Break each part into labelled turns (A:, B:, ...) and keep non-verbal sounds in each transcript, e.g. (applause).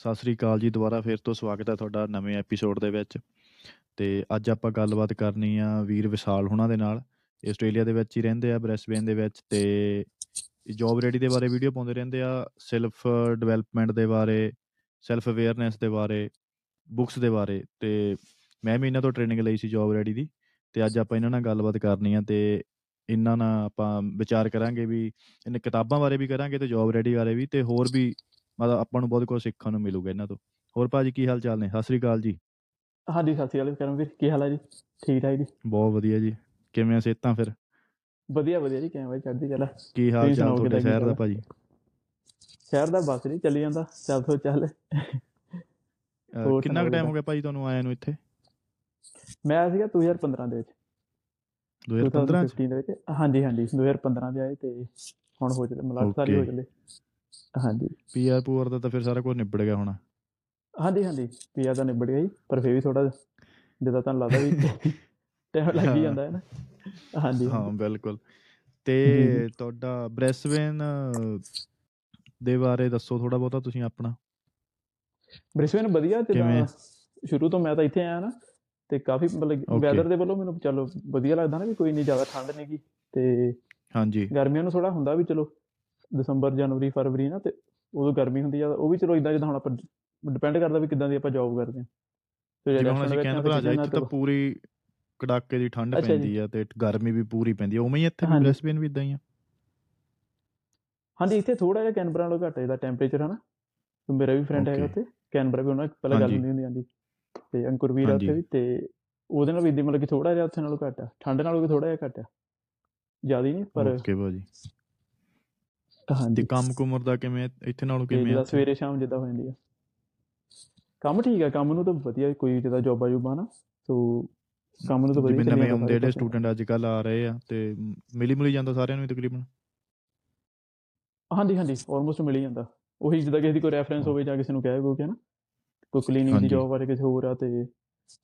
A: ਸਤਿ ਸ੍ਰੀ ਅਕਾਲ ਜੀ, ਦੁਬਾਰਾ ਫਿਰ ਤੋਂ ਸਵਾਗਤ ਹੈ ਤੁਹਾਡਾ ਨਵੇਂ ਐਪੀਸੋਡ ਦੇ ਵਿੱਚ। ਤੇ ਅੱਜ ਆਪਾਂ ਗੱਲਬਾਤ ਕਰਨੀ ਆ ਵੀਰ ਵਿਸ਼ਾਲ ਹੁਣਾਂ ਦੇ ਨਾਲ। ਇਹ ਆਸਟ੍ਰੇਲੀਆ ਦੇ ਵਿੱਚ ਹੀ ਰਹਿੰਦੇ ਆ, ਬ੍ਰੈਸਬੇਨ ਦੇ ਵਿੱਚ ਤੇ ਜੌਬ ਰੈਡੀ ਦੇ ਬਾਰੇ ਵੀਡੀਓ ਪਾਉਂਦੇ ਰਹਿੰਦੇ ਆ ਸੈਲਫ ਡਿਵੈਲਪਮੈਂਟ ਦੇ ਬਾਰੇ ਸੈਲਫ ਅਵੇਅਰਨੈਸ ਦੇ ਬਾਰੇ ਬੁੱਕਸ ਦੇ ਬਾਰੇ। ਤੇ ਮੈਂ ਵੀ ਇਹਨਾਂ ਤੋਂ ਟ੍ਰੇਨਿੰਗ ਲਈ ਸੀ ਜੌਬ ਰੈਡੀ ਦੀ। ਤੇ ਅੱਜ ਆਪਾਂ ਇਹਨਾਂ ਨਾਲ ਗੱਲਬਾਤ ਕਰਨੀ ਆ ਤੇ ਇਹਨਾਂ ਨਾਲ ਆਪਾਂ ਵਿਚਾਰ ਕਰਾਂਗੇ ਵੀ, ਇਹਨਾਂ ਕਿਤਾਬਾਂ ਬਾਰੇ ਵੀ ਕਰਾਂਗੇ ਤੇ ਜੌਬ ਰੈਡੀ ਬਾਰੇ ਵੀ ਤੇ ਹੋਰ ਵੀ ਮਤਲਬ ਆਪਾਂ ਨੂੰ ਬਹੁਤ ਕੁਝ ਸਿੱਖਣ ਨੂੰ ਮਿਲੂਗਾ ਇਹਨਾਂ ਤੋਂ। ਹੋਰ ਭਾਜੀ ਕੀ ਹਾਲ ਚਾਲ ਨੇ? ਸਤਿ ਸ੍ਰੀ ਅਕਾਲ ਜੀ।
B: ਹਾਂਜੀ ਸਤਿ ਸ਼੍ਰੀ ਅਕਾਲ ਕਰਮਵੀਰ ਕੀ ਹਾਲ ਹੈ ਜੀ? ਠੀਕ ਠਾਕ ਜੀ?
A: ਬਹੁਤ ਵਧੀਆ ਜੀ। ਕਿਵੇਂ ਆ ਸਿਹਤਾਂ ਫਿਰ?
B: ਵਧੀਆ ਵਧੀਆ ਜੀ ਕਿਵੇਂ ਬਾਈ ਚੜ੍ਹਦੀ ਕਲਾ?
A: ਕੀ ਹਾਲ ਚਾਲ ਤੁਹਾਡੇ ਸ਼ਹਿਰ ਦਾ ਭਾਜੀ?
B: ਸ਼ਹਿਰ ਦਾ ਬਸ ਨਹੀਂ ਚੱਲੀ ਜਾਂਦਾ ਚੱਲ ਤੋਂ ਚੱਲ।
A: ਕਿੰਨਾ ਕੁ ਟਾਈਮ ਹੋ? ਗਿਆ ਭਾਜੀ ਤੁਹਾਨੂੰ ਆਇਆ ਨੂੰ ਇੱਥੇ?
B: ਮੈਂ ਆਇਆ ਸੀਗਾ 2015 ਦੇ ਵਿੱਚ।
A: 2015 ਚ?
B: 2015 ਦੇ ਵਿੱਚ। ਹਾਂਜੀ ਹਾਂਜੀ 2015 ਦੇ ਆਏ ਤੇ ਹੁਣ ਹੋ ਚਲੇ ਮਲਾਟ ਸਾਰੀ ਹੋ. ਚਲੇ। ਹਾਂਜੀ।
A: ਪੀਆਰ ਪੂਆਰ ਦਾ ਤਾਂ ਫਿਰ ਸਾਰਾ ਕੁਝ ਨਿਬੜ ਗਿਆ ਹੋਣਾ।
B: ਹਾਂਜੀ ਹਾਂਜੀ। ਪੀਆ ਤਾਂ ਨਿਬੜ ਗਿਆ ਜੀ ਪਰ ਫੇਰ ਵੀ ਥੋੜਾ ਜਿੱਦਾਂ ਤੁਹਾਨੂੰ ਲੱਗਦਾ ਵੀ (laughs) ਟਾਈਮ ਲੱਗ ਹੀ ਜਾਂਦਾ ਹੈ ਨਾ। ਹਾਂਜੀ
A: ਹਾਂ ਬਿਲਕੁਲ। ਤੇ। ਤੁਹਾਡਾ ਬ੍ਰੈਸਬੇਨ ਦੇ ਬਾਰੇ ਦੱਸੋ ਥੋੜਾ ਬਹੁਤਾ ਤੁਸੀਂ ਆਪਣਾ।
B: ਬ੍ਰਿਸਬੇਨ ਵਧੀਆ? ਜਿੱਦਾਂ ਸ਼ੁਰੂ ਤੋਂ ਮੈਂ ਤਾਂ ਇੱਥੇ ਆਇਆ ਨਾ ਤੇ ਕਾਫੀ ਮਤਲਬ. ਵੈਦਰ ਦੇ ਵੱਲੋਂ ਮੈਨੂੰ ਚਲੋ ਵਧੀਆ ਲੱਗਦਾ ਨਾ ਵੀ ਕੋਈ ਨਹੀਂ ਜ਼ਿਆਦਾ ਠੰਡ ਨਹੀਂਗੀ ਤੇ
A: ਹਾਂਜੀ।
B: ਗਰਮੀਆਂ ਨੂੰ ਥੋੜਾ ਹੁੰਦਾ ਵੀ ਚਲੋ ਦਸੰਬਰ ਜਨਵਰੀ ਫਰਵਰੀ ਨਾ ਤੇ ਉਦੋਂ ਗਰਮੀ ਹੁੰਦੀ ਆ ਉਹ ਵੀ ਚਲੋ ਇਦਾਂ ਜਿੱਦਾਂ ਹੁਣ ਆਪਾਂ ਡਿਪੈਂਡ ਕਰਦਾ ਵੀ ਕਿੱਦਾਂ ਦੀ ਆਪਾਂ ਜੌਬ ਕਰਦੇ ਹਾਂ ਤੇ
A: ਜਿਵੇਂ ਹੁਣ ਅਸੀਂ ਕਹਿੰਦੇ
B: ਜਾਂ
A: ਭਰਾ
B: ਕਿਸੇ
A: ਇੱਥੇ
B: ਨਾਲ
A: ਤਾਂ ਪੂਰੀ ਕੜਾਕੇ ਦੀ ਠੰਡ। ਪੈਂਦੀ ਆ ਤੇ ਗਰਮੀ ਵੀ ਪੂਰੀ ਪੈਂਦੀ ਆ ਉਵੇਂ ਹੀ ਇੱਥੇ। ਬ੍ਰੈਸਬੇਨ ਵੀ ਇਦਾਂ ਹੀ ਆ
B: ਹਾਂਜੀ ਇੱਥੇ ਥੋੜਾ ਜਿਹਾ ਕੈਨਬਰਾ ਨਾਲੋਂ ਘੱਟ ਇਹਦਾ ਟੈਂਪਰੇਚਰ ਹਨਾ ਤੇ ਮੇਰਾ ਵੀ ਫਰੈਂਡ ਹੈਗਾ. ਉੱਥੇ ਕੈਨਬਰਾ ਵੀ ਉਹਨਾਂ ਪਹਿਲਾਂ ਗੱਲ
A: ਹਾਂਜੀ।
B: ਹੁੰਦੀ ਆਂਦੀ ਤੇ ਅੰਕੁਰ ਵੀਰ ਉੱਥੇ। ਵੀ ਤੇ ਉਹਦੇ ਨਾਲ ਵੀ ਇਦਾਂ ਮਤਲਬ ਕਿ ਥੋੜਾ ਜਿਹਾ ਉੱਥੇ ਨਾਲੋਂ ਘੱਟ ਆ ਠੰਡ ਨਾਲੋਂ ਵੀ ਥੋੜਾ ਜਿਹਾ ਘੱਟ ਆ ਜ਼ਿਆਦਾ ਨਹੀਂ ਪਰ
A: ਓਕੇ ਭਾਜੀ ਤੇ
B: ਹਾਂਜੀ।
A: ਕੰਮ ਕੁਮਰ ਦਾ ਕਿਵੇਂ ਇੱਥੇ ਨਾਲੋਂ
B: ਤੇ
A: ਕਿਵੇਂ ਆ
B: ਸਵੇਰੇ ਸ਼ਾਮ ਜਿੱਦਾਂ ਹੋ ਜਾਂਦੀ ਆ। ਕੰਮ ਠੀਕ ਆ ਕੰਮ ਨੂੰ ਤਾਂ ਵਧੀਆ ਕੋਈ ਜਿੱਦਾਂ ਜੋਬਾਂ ਜੁਬਾਂ ਨਾ ਸੋ ਕੰਮ ਨੂੰ ਤਾਂ ਵਧੀਆ
A: ਜਿਵੇਂ
B: ਚੱਲੀ
A: ਨਵੇਂ
B: ਜਾਂਦਾ
A: ਆਉਂਦੇ ਜਿਹੜੇ
B: ਸਾਰੇ ਪਾਸੇ।
A: ਸਟੂਡੈਂਟ ਅੱਜ ਕੱਲ ਆ ਰਹੇ ਆ ਤੇ ਮਿਲੀ ਮਿਲੀ ਜਾਂਦਾ ਸਾਰਿਆਂ ਨੂੰ ਹੀ ਤਕਰੀਬਨ?
B: ਹਾਂਜੀ ਹਾਂਜੀ ਆਲਮੋਸਟ ਮਿਲ ਹੀ ਜਾਂਦਾ। ਉਹੀ ਜਿੱਦਾਂ ਕਿਸੇ ਦੀ ਕੋਈ ਰੈਫਰੈਂਸ ਹੋਵੇ ਜਾਂ ਕਿਸੇ ਨੂੰ ਕਹਿ ਕੋ ਕਿ ਨਾ ਕੋਈ ਕਲੀਨਿੰਗ
A: ਹਾਂਜੀ।
B: ਦੀ ਜੋਬ ਬਾਰੇ ਕਿਸੇ ਹੋਰ ਆ ਤੇ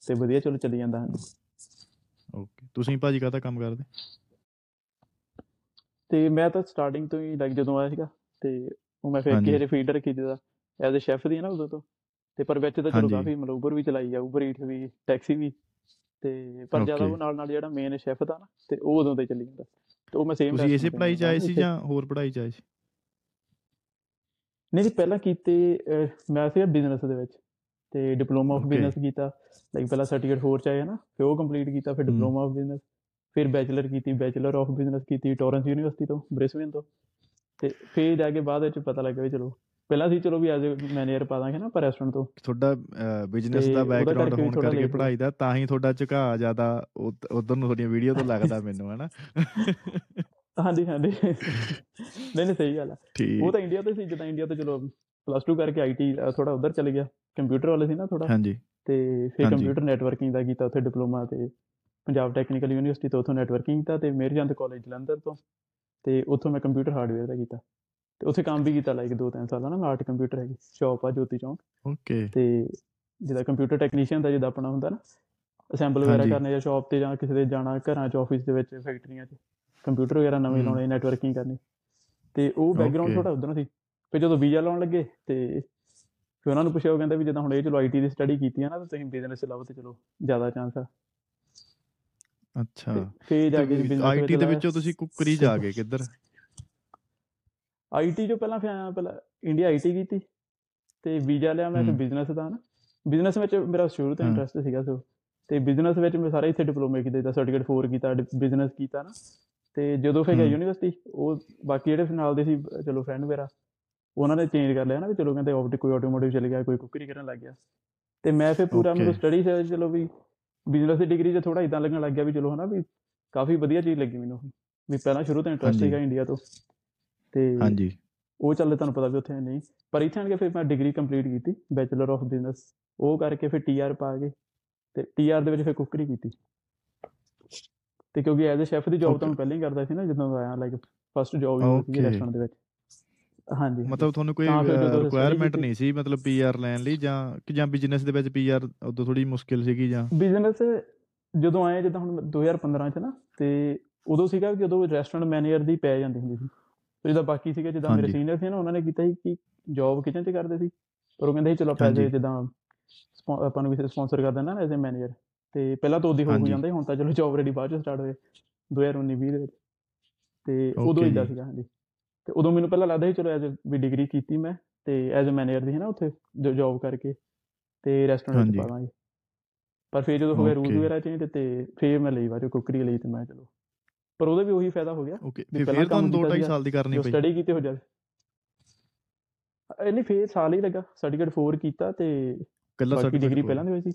B: ਤੇ ਵਧੀਆ ਚਲੋ ਚੱਲੀ ਜਾਂਦਾ ਹਾਂਜੀ।
A: ਓਕੇ ਤੁਸੀਂ ਭਾਜੀ ਕਾਹਦਾ ਕੰਮ ਕਰਦੇ?
B: ਤੇ ਮੈਂ ਤਾਂ ਸਟਾਰਟਿੰਗ ਤੋਂ ਹੀ ਲਾਈਕ ਜਦੋਂ ਆਇਆ ਸੀਗਾ ਤੇ ਉਹ ਮੈਂ ਫਿਰ। ਕਿਸੇ ਦੇ ਫੀਡ ਰੱਖੀ ਜਿਹਦਾ ਐਜ਼ ਅ ਸ਼ੈਫ ਦੀ ਨਾ ਉਦੋਂ ਤੋਂ ਤੇ ਪਰ ਵਿੱਚ ਤਾਂ ਚਲੋ। ਕਾਫੀ ਮਤਲਬ ਉਬਰ ਵੀ ਚਲਾਈ ਆ ਉਬਰ ਈਟ ਵੀ ਟੈਕਸੀ ਵੀ ਤੇ ਪਰ ਜ਼ਿਆਦਾ. ਉਹ ਨਾਲ ਨਾਲ ਜਿਹੜਾ ਮੇਨ ਸ਼ੈਫ ਦਾ ਨਾ ਤੇ ਉਹ ਉਦੋਂ ਤੇ ਚੱਲੀ ਜਾਂਦਾ ਤੇ ਉਹ ਮੈਂ ਸੇਮ
A: ਤੁਸੀਂ ਇਸੇ ਪੜ੍ਹਾਈ ਚ ਆਏ ਸੀ ਜਾਂ ਹੋਰ ਪੜ੍ਹਾਈ ਚ ਆਏ ਸੀ
B: ਨਹੀਂ ਜੀ ਪਹਿਲਾਂ ਕੀਤੇ ਮੈਂ ਸੀਗਾ ਬਿਜ਼ਨਸ ਦੇ ਵਿੱਚ ਤੇ ਡਿਪਲੋਮਾ ਆਫ. ਬਿਜ਼ਨਸ ਕੀਤਾ ਲਾਈਕ ਪਹਿਲਾਂ ਸਰਟੀਫਿਕੇਟ 4 ਚ ਆਇਆ ਨਾ ਫਿਰ ਉਹ ਕੰਪਲੀਟ ਕੀਤਾ ਫਿਰ। ਡਿਪਲੋਮਾ ਆਫ ਬਿਜ਼ਨਸ ਫਿਰ ਬੈਚਲਰ ਕੀਤੀ ਬੈਚਲਰ ਆਫ ਬਿਜ਼ਨਸ ਕੀਤੀ ਟੋਰੈਂਸ ਯੂਨੀਵਰਸਿਟੀ ਤੋਂ ਬ੍ਰਿਸਬੇਨ ਤੋਂ। ਤੇ ਫਿਰ ਜਾ ਕੇ ਬਾਅਦ ਵਿੱਚ ਪਤਾ ਲੱਗਾ ਵੀ ਚਲੋ ਪਹਿਲਾਂ ਸੀ ਚਲੋ ਵੀ ਐਜ਼ ਅ ਮੈਨੇਜਰ ਪਾ ਦਾਂਗੇ ਨਾ ਪਰ ਰੈਸਟੋਰੈਂਟ ਤੋਂ।
A: ਤੁਹਾਡਾ ਬਿਜ਼ਨਸ ਦਾ ਬੈਕਗ੍ਰਾਉਂਡ ਹੋਣ ਕਰਕੇ ਪੜ੍ਹਾਈ ਦਾ ਤਾਂ ਹੀ ਤੁਹਾਡਾ ਝੁਕਾਅ ਜ਼ਿਆਦਾ ਉਧਰ ਨੂੰ ਤੁਹਾਡੀਆਂ ਵੀਡੀਓ ਤੋਂ ਲੱਗਦਾ ਮੈਨੂੰ ਹਨਾ।
B: ਹਾਂਜੀ ਹਾਂਜੀ। ਨਹੀਂ ਨਹੀਂ ਸਹੀ ਗੱਲ ਆ। ਉਹ ਤਾਂ ਇੰਡੀਆ ਤੋਂ ਸੀ ਜਿੱਦਾਂ ਇੰਡੀਆ ਤੋਂ ਚਲੋ ਪਲੱਸ 2 ਕਰਕੇ ਆਈਟੀ ਥੋੜਾ ਉਧਰ ਚਲੇ ਗਿਆ। ਕੰਪਿਊਟਰ ਵਾਲੇ ਸੀ ਨਾ ਥੋੜਾ
A: ਹਾਂਜੀ।
B: ਤੇ ਫਿਰ। ਕੰਪਿਊਟਰ ਨੈਟਵਰਕਿੰਗ ਦਾ ਕੀਤਾ ਉੱਥੇ ਡਿਪਲੋਮਾ ਤੇ। ਪੰਜਾਬ ਟੈਕਨੀਕਲ ਯੂਨੀਵਰਸਿਟੀ ਤੋਂ ਉੱਥੋਂ ਨੈਟਵਰਕਿੰਗ ਕੀਤਾ ਤੇ ਮੇਰਜੰਦ ਕਾਲਜ ਜਲੰਧਰ ਤੋਂ ਤੇ ਉੱਥੋਂ ਮੈਂ ਕੰਪਿਊਟਰ ਹਾਰਡਵੇਅਰ ਦਾ ਕੀਤਾ ਤੇ ਉੱਥੇ ਕੰਮ ਵੀ ਕੀਤਾ ਲਾਈਕ 2-3 ਸਾਲਾਂ ਨਾ ਆਰਟ ਕੰਪਿਊਟਰ ਹੈਗੀ ਸ਼ਾਪ ਆ ਜੋਤੀ ਚੌਂਕ
A: ਓਕੇ
B: ਤੇ ਜਿਹਦਾ ਕੰਪਿਊਟਰ ਟੈਕਨੀਸ਼ੀਅਨ ਦਾ ਜਿੱਦਾਂ ਆਪਣਾ ਹੁੰਦਾ ਨਾ ਅਸੈਂਬਲ ਵਗੈਰਾ। ਕਰਨੇ ਜਾਂ ਸ਼ਾਪ ਤੇ ਜਾਂ ਕਿਸੇ ਦੇ ਜਾਣਾ ਘਰਾਂ 'ਚ ਆਫਿਸ ਦੇ ਵਿੱਚ ਫੈਕਟਰੀਆਂ 'ਚ ਕੰਪਿਊਟਰ ਵਗੈਰਾ ਨਵੇਂ। ਲਾਉਣੇ ਨੈਟਵਰਕਿੰਗ ਕਰਨੀ ਤੇ ਉਹ ਬੈਕਗ੍ਰਾਉਂਡ. ਥੋੜਾ ਉਧਰ ਸੀ ਫਿਰ ਜਦੋਂ ਵੀਜ਼ਾ ਲਾਉਣ ਲੱਗੇ ਤੇ ਫਿਰ ਉਹਨਾਂ ਨੂੰ ਪੁੱਛਿਆ ਉਹ ਕਹਿੰਦਾ ਵੀ ਜਦੋਂ ਹੁਣ ਇਹ ਚਲੋ ਆਈਟੀ ਦੀ ਸਟੱਡੀ ਕੀਤੀ ਹੈ ਨਾ ਤਾਂ ਤੁਸੀਂ ਬਿਜ਼ਨਸ ਚਲਾਓ ਤੇ ਚਲੋ ਜ਼ਿਆਦਾ ਚਾਂਸ ਆ
A: ਅੱਛਾ
B: ਤੇ ਫਿਰ ਜਾ ਕੇ ਬਿਜ਼ਨਸ
A: ਆਈਟੀ ਦੇ ਵਿੱਚੋਂ ਤੁਸੀਂ ਕੁੱਕਰੀ ਜਾ ਗਏ ਕਿੱਧਰ
B: ਆਈਟੀ ਜੋ ਪਹਿਲਾਂ ਪਹਿਲਾਂ ਇੰਡੀਆ ਆਈਟੀ ਕੀਤੀ ਤੇ ਵੀਜ਼ਾ ਲਿਆ ਮੈਂ
A: ਹਮ।
B: ਬਿਜ਼ਨਸ ਦਾ ਨਾ ਬਿਜ਼ਨਸ ਵਿੱਚ ਮੇਰਾ ਸ਼ੁਰੂ ਤੋਂ। ਇੰਟਰਸਟ ਸੀਗਾ ਸੋ ਤੇ ਬਿਜ਼ਨਸ ਵਿੱਚ ਮੈਂ ਸਾਰਾ ਇੱਥੇ ਡਿਪਲੋਮੇ ਕੀਤੇ ਜਿੱਦਾਂ ਸਰਟੀਫਿਕੇਟ 4 ਕੀਤਾ ਬਿਜ਼ਨਸ ਕੀਤਾ ਨਾ ਤੇ ਜਦੋਂ ਫਿਰ ਗਿਆ। ਯੂਨੀਵਰਸਿਟੀ ਉਹ ਬਾਕੀ ਜਿਹੜੇ ਨਾਲ ਦੇ ਸੀ ਚਲੋ ਫਰੈਂਡ ਮੇਰਾ ਉਹਨਾਂ ਨੇ ਚੇਂਜ ਕਰ ਲਿਆ ਨਾ ਵੀ ਚਲੋ ਕਹਿੰਦੇ ਆਪ ਕੋਈ ਆਟੋਮੋਟਿਵ ਚਲੇ ਗਿਆ ਕੋਈ ਕੁੱਕਰੀ ਕਰਨ ਲੱਗ ਗਿਆ ਤੇ ਮੈਂ ਫਿਰ ਪੂਰਾ. ਮੈਨੂੰ ਸਟੱਡੀ ਸੀ ਚਲੋ ਵੀ ਬਿਜ਼ਨਸ ਦੀ ਡਿਗਰੀ 'ਚ ਥੋੜਾ ਇਦਾਂ ਲੱਗਣ ਲੱਗ ਗਿਆ ਵੀ ਚਲੋ ਹਨਾ ਵੀ ਕਾਫੀ ਵਧੀਆ ਚੀਜ਼ ਲੱਗੀ ਮੈਨੂੰ ਵੀ ਪਹਿਲਾਂ ਸ਼ੁਰੂ ਤੋਂ ਇੰਟਰਸਟ। ਸੀਗਾ ਇੰਡੀਆ ਤੋਂ ਤੇ
A: ਹਾਂਜੀ
B: ਉਹ ਚੱਲਦੇ ਤੁਹਾਨੂੰ ਪਤਾ ਵੀ ਉੱਥੇ ਨਹੀਂ ਪਰ ਇੱਥੇ ਆਣ ਕੇ ਫਿਰ ਮੈਂ ਡਿਗਰੀ ਕੰਪਲੀਟ ਕੀਤੀ ਬੈਚਲਰ ਆਫ ਬਿਜ਼ਨਸ ਉਹ ਕਰਕੇ ਫਿਰ ਟੀਆਰ ਪਾ ਕੇ ਤੇ ਟੀਆਰ ਦੇ ਵਿੱਚ ਫਿਰ ਕੁੱਕਰੀ ਕੀਤੀ ਤੇ ਕਿਉਂਕਿ ਐਜ਼ ਅ ਸ਼ੈਫ ਦੀ ਜੌਬ. ਤਾਂ ਮੈਂ ਪਹਿਲਾਂ ਹੀ ਕਰਦਾ ਸੀ ਨਾ ਜਦੋਂ ਆਇਆ ਲਾਈਕ ਫਸਟ ਜੌਬ ਹੀ ਸੀ. ਰੈਸਟੋਰੈਂਟ ਦੇ ਵਿੱਚ ਹਾਂਜੀ
A: ਮਤਲਬ ਤੁਹਾਨੂੰ ਕੋਈ
B: ਤਾਂ ਫਿਰ ਜਦੋਂ study
A: ਰਿਕੁਆਇਰਮੈਂਟ
B: ਕੀਤੀ-
A: ਨਹੀਂ ਸੀ ਮਤਲਬ ਪੀਆਰ ਲੈਣ ਲਈ ਜਾਂ ਕਿ ਜਾਂ ਬਿਜ਼ਨਸ ਦੇ ਵਿੱਚ ਪੀਆਰ ਉਦੋਂ ਥੋੜੀ ਮੁਸ਼ਕਿਲ ਸੀਗੀ ਜਾਂ
B: ਬਿਜ਼ਨਸ ਜਦੋਂ ਆਏ ਜਿੱਦਾਂ ਹੁਣ 2015 ਚ ਨਾ ਤੇ ਉਦੋਂ ਸੀਗਾ ਕਿ ਜਦੋਂ ਰੈਸਟੋਰੈਂਟ ਮੈਨੇਜਰ ਦੀ ਪੈ ਜਾਂਦੀ ਹੁੰਦੀ ਸੀ ਤੇ ਜਿੱਦਾਂ ਬਾਕੀ ਸੀਗੇ ਜਿੱਦਾਂ ਮੇਰੇ
A: ਹਾਂਜੀ।
B: ਸੀਨੀਅਰ ਸੀ ਨਾ ਉਹਨਾਂ ਨੇ ਕੀਤਾ ਸੀ ਕਿ ਜੌਬ ਕਿਚਨ 'ਚ ਕਰਦੇ ਸੀ ਪਰ ਉਹ ਕਹਿੰਦੇ ਸੀ ਚਲੋ ਆਪਾਂ
A: ਹਾਂਜੀ।
B: ਐਜ਼ ਜਿੱਦਾਂ ਸਪੋ- ਆਪਾਂ ਨੂੰ ਕਿਸੇ ਸਪਾਂਸਰ ਕਰ ਨਾ ਐਜ਼ ਅ ਮੈਨੇਜਰ ਤੇ ਪਹਿਲਾਂ ਤਾਂ ਉਹਦੀ ਹੋ
A: ਹਾਂਜੀ।
B: ਜਾਂਦਾ ਸੀ, ਹੁਣ ਤਾਂ ਚਲੋ ਜੌਬ ਰੈਡੀ ਬਾਅਦ ਚ ਸਟਾਰਟ ਹੋਏ 2019 20 ਦੇ ਵਿੱਚ ਤੇ ਉਦੋਂ
A: Okay
B: ਇਦਾਂ
A: ਜੀ।
B: ਸੀਗਾ ਹਾਂਜੀ ਤੇ ਉਦੋਂ ਮੈਨੂੰ ਪਹਿਲਾਂ ਲੱਗਦਾ ਸੀ ਚਲੋ ਐਜ਼ ਵੀ ਡਿਗਰੀ ਕੀਤੀ ਮੈਂ ਤੇ ਐਜ਼ ਅ ਮੈਨੇਜਰ ਦੀ ਹੈ ਨਾ ਉੱਥੇ ਜੋ ਜੌਬ ਕਰਕੇ ਤੇ ਰੈਸਟੋਰੈਂਟ ਵਿੱਚ
A: ਹਾਂਜੀ।
B: ਪਾ ਦਾਂਗੇ ਪਰ ਫਿਰ ਜਦੋਂ ਹੋ ਗਿਆ ਰੂਲ. ਵਗੈਰਾ ਚੇਂਜ ਤੇ ਫਿਰ ਮੈਂ ਲਈ ਬਾਅਦ ਕੁੱਕਰੀ ਲਈ ਤੇ ਮੈਂ ਚਲੋ। ਪਰ ਉਹਦਾ ਵੀ ਉਹੀ ਫਾਇਦਾ ਹੋ ਗਿਆ।
A: ਓਕੇ ਫਿਰ ਤੁਹਾਨੂੰ
B: ਕੰਮ
A: 2
B: ਕੀਤਾ
A: 2.5
B: ਸੀਗਾ,
A: ਸਾਲ ਦੀ ਕਰਨੀ ਪਈ।
B: ਸਟੱਡੀ ਕੀਤੀ ਹੋ ਜਾਵੇ। ਨਹੀਂ ਫੇਰ ਸਾਲ ਹੀ ਲੱਗਾ। ਸਰਟੀਫਿਕੇਟ 4 ਕੀਤਾ ਤੇ
A: ਕੱਲਾ
B: ਬਾਕੀ ਡਿਗਰੀ
A: ਸਰਟੀਫਿਕੇਟ
B: ਪਹਿਲਾਂ ਦੀ ਹੋਈ ਸੀ।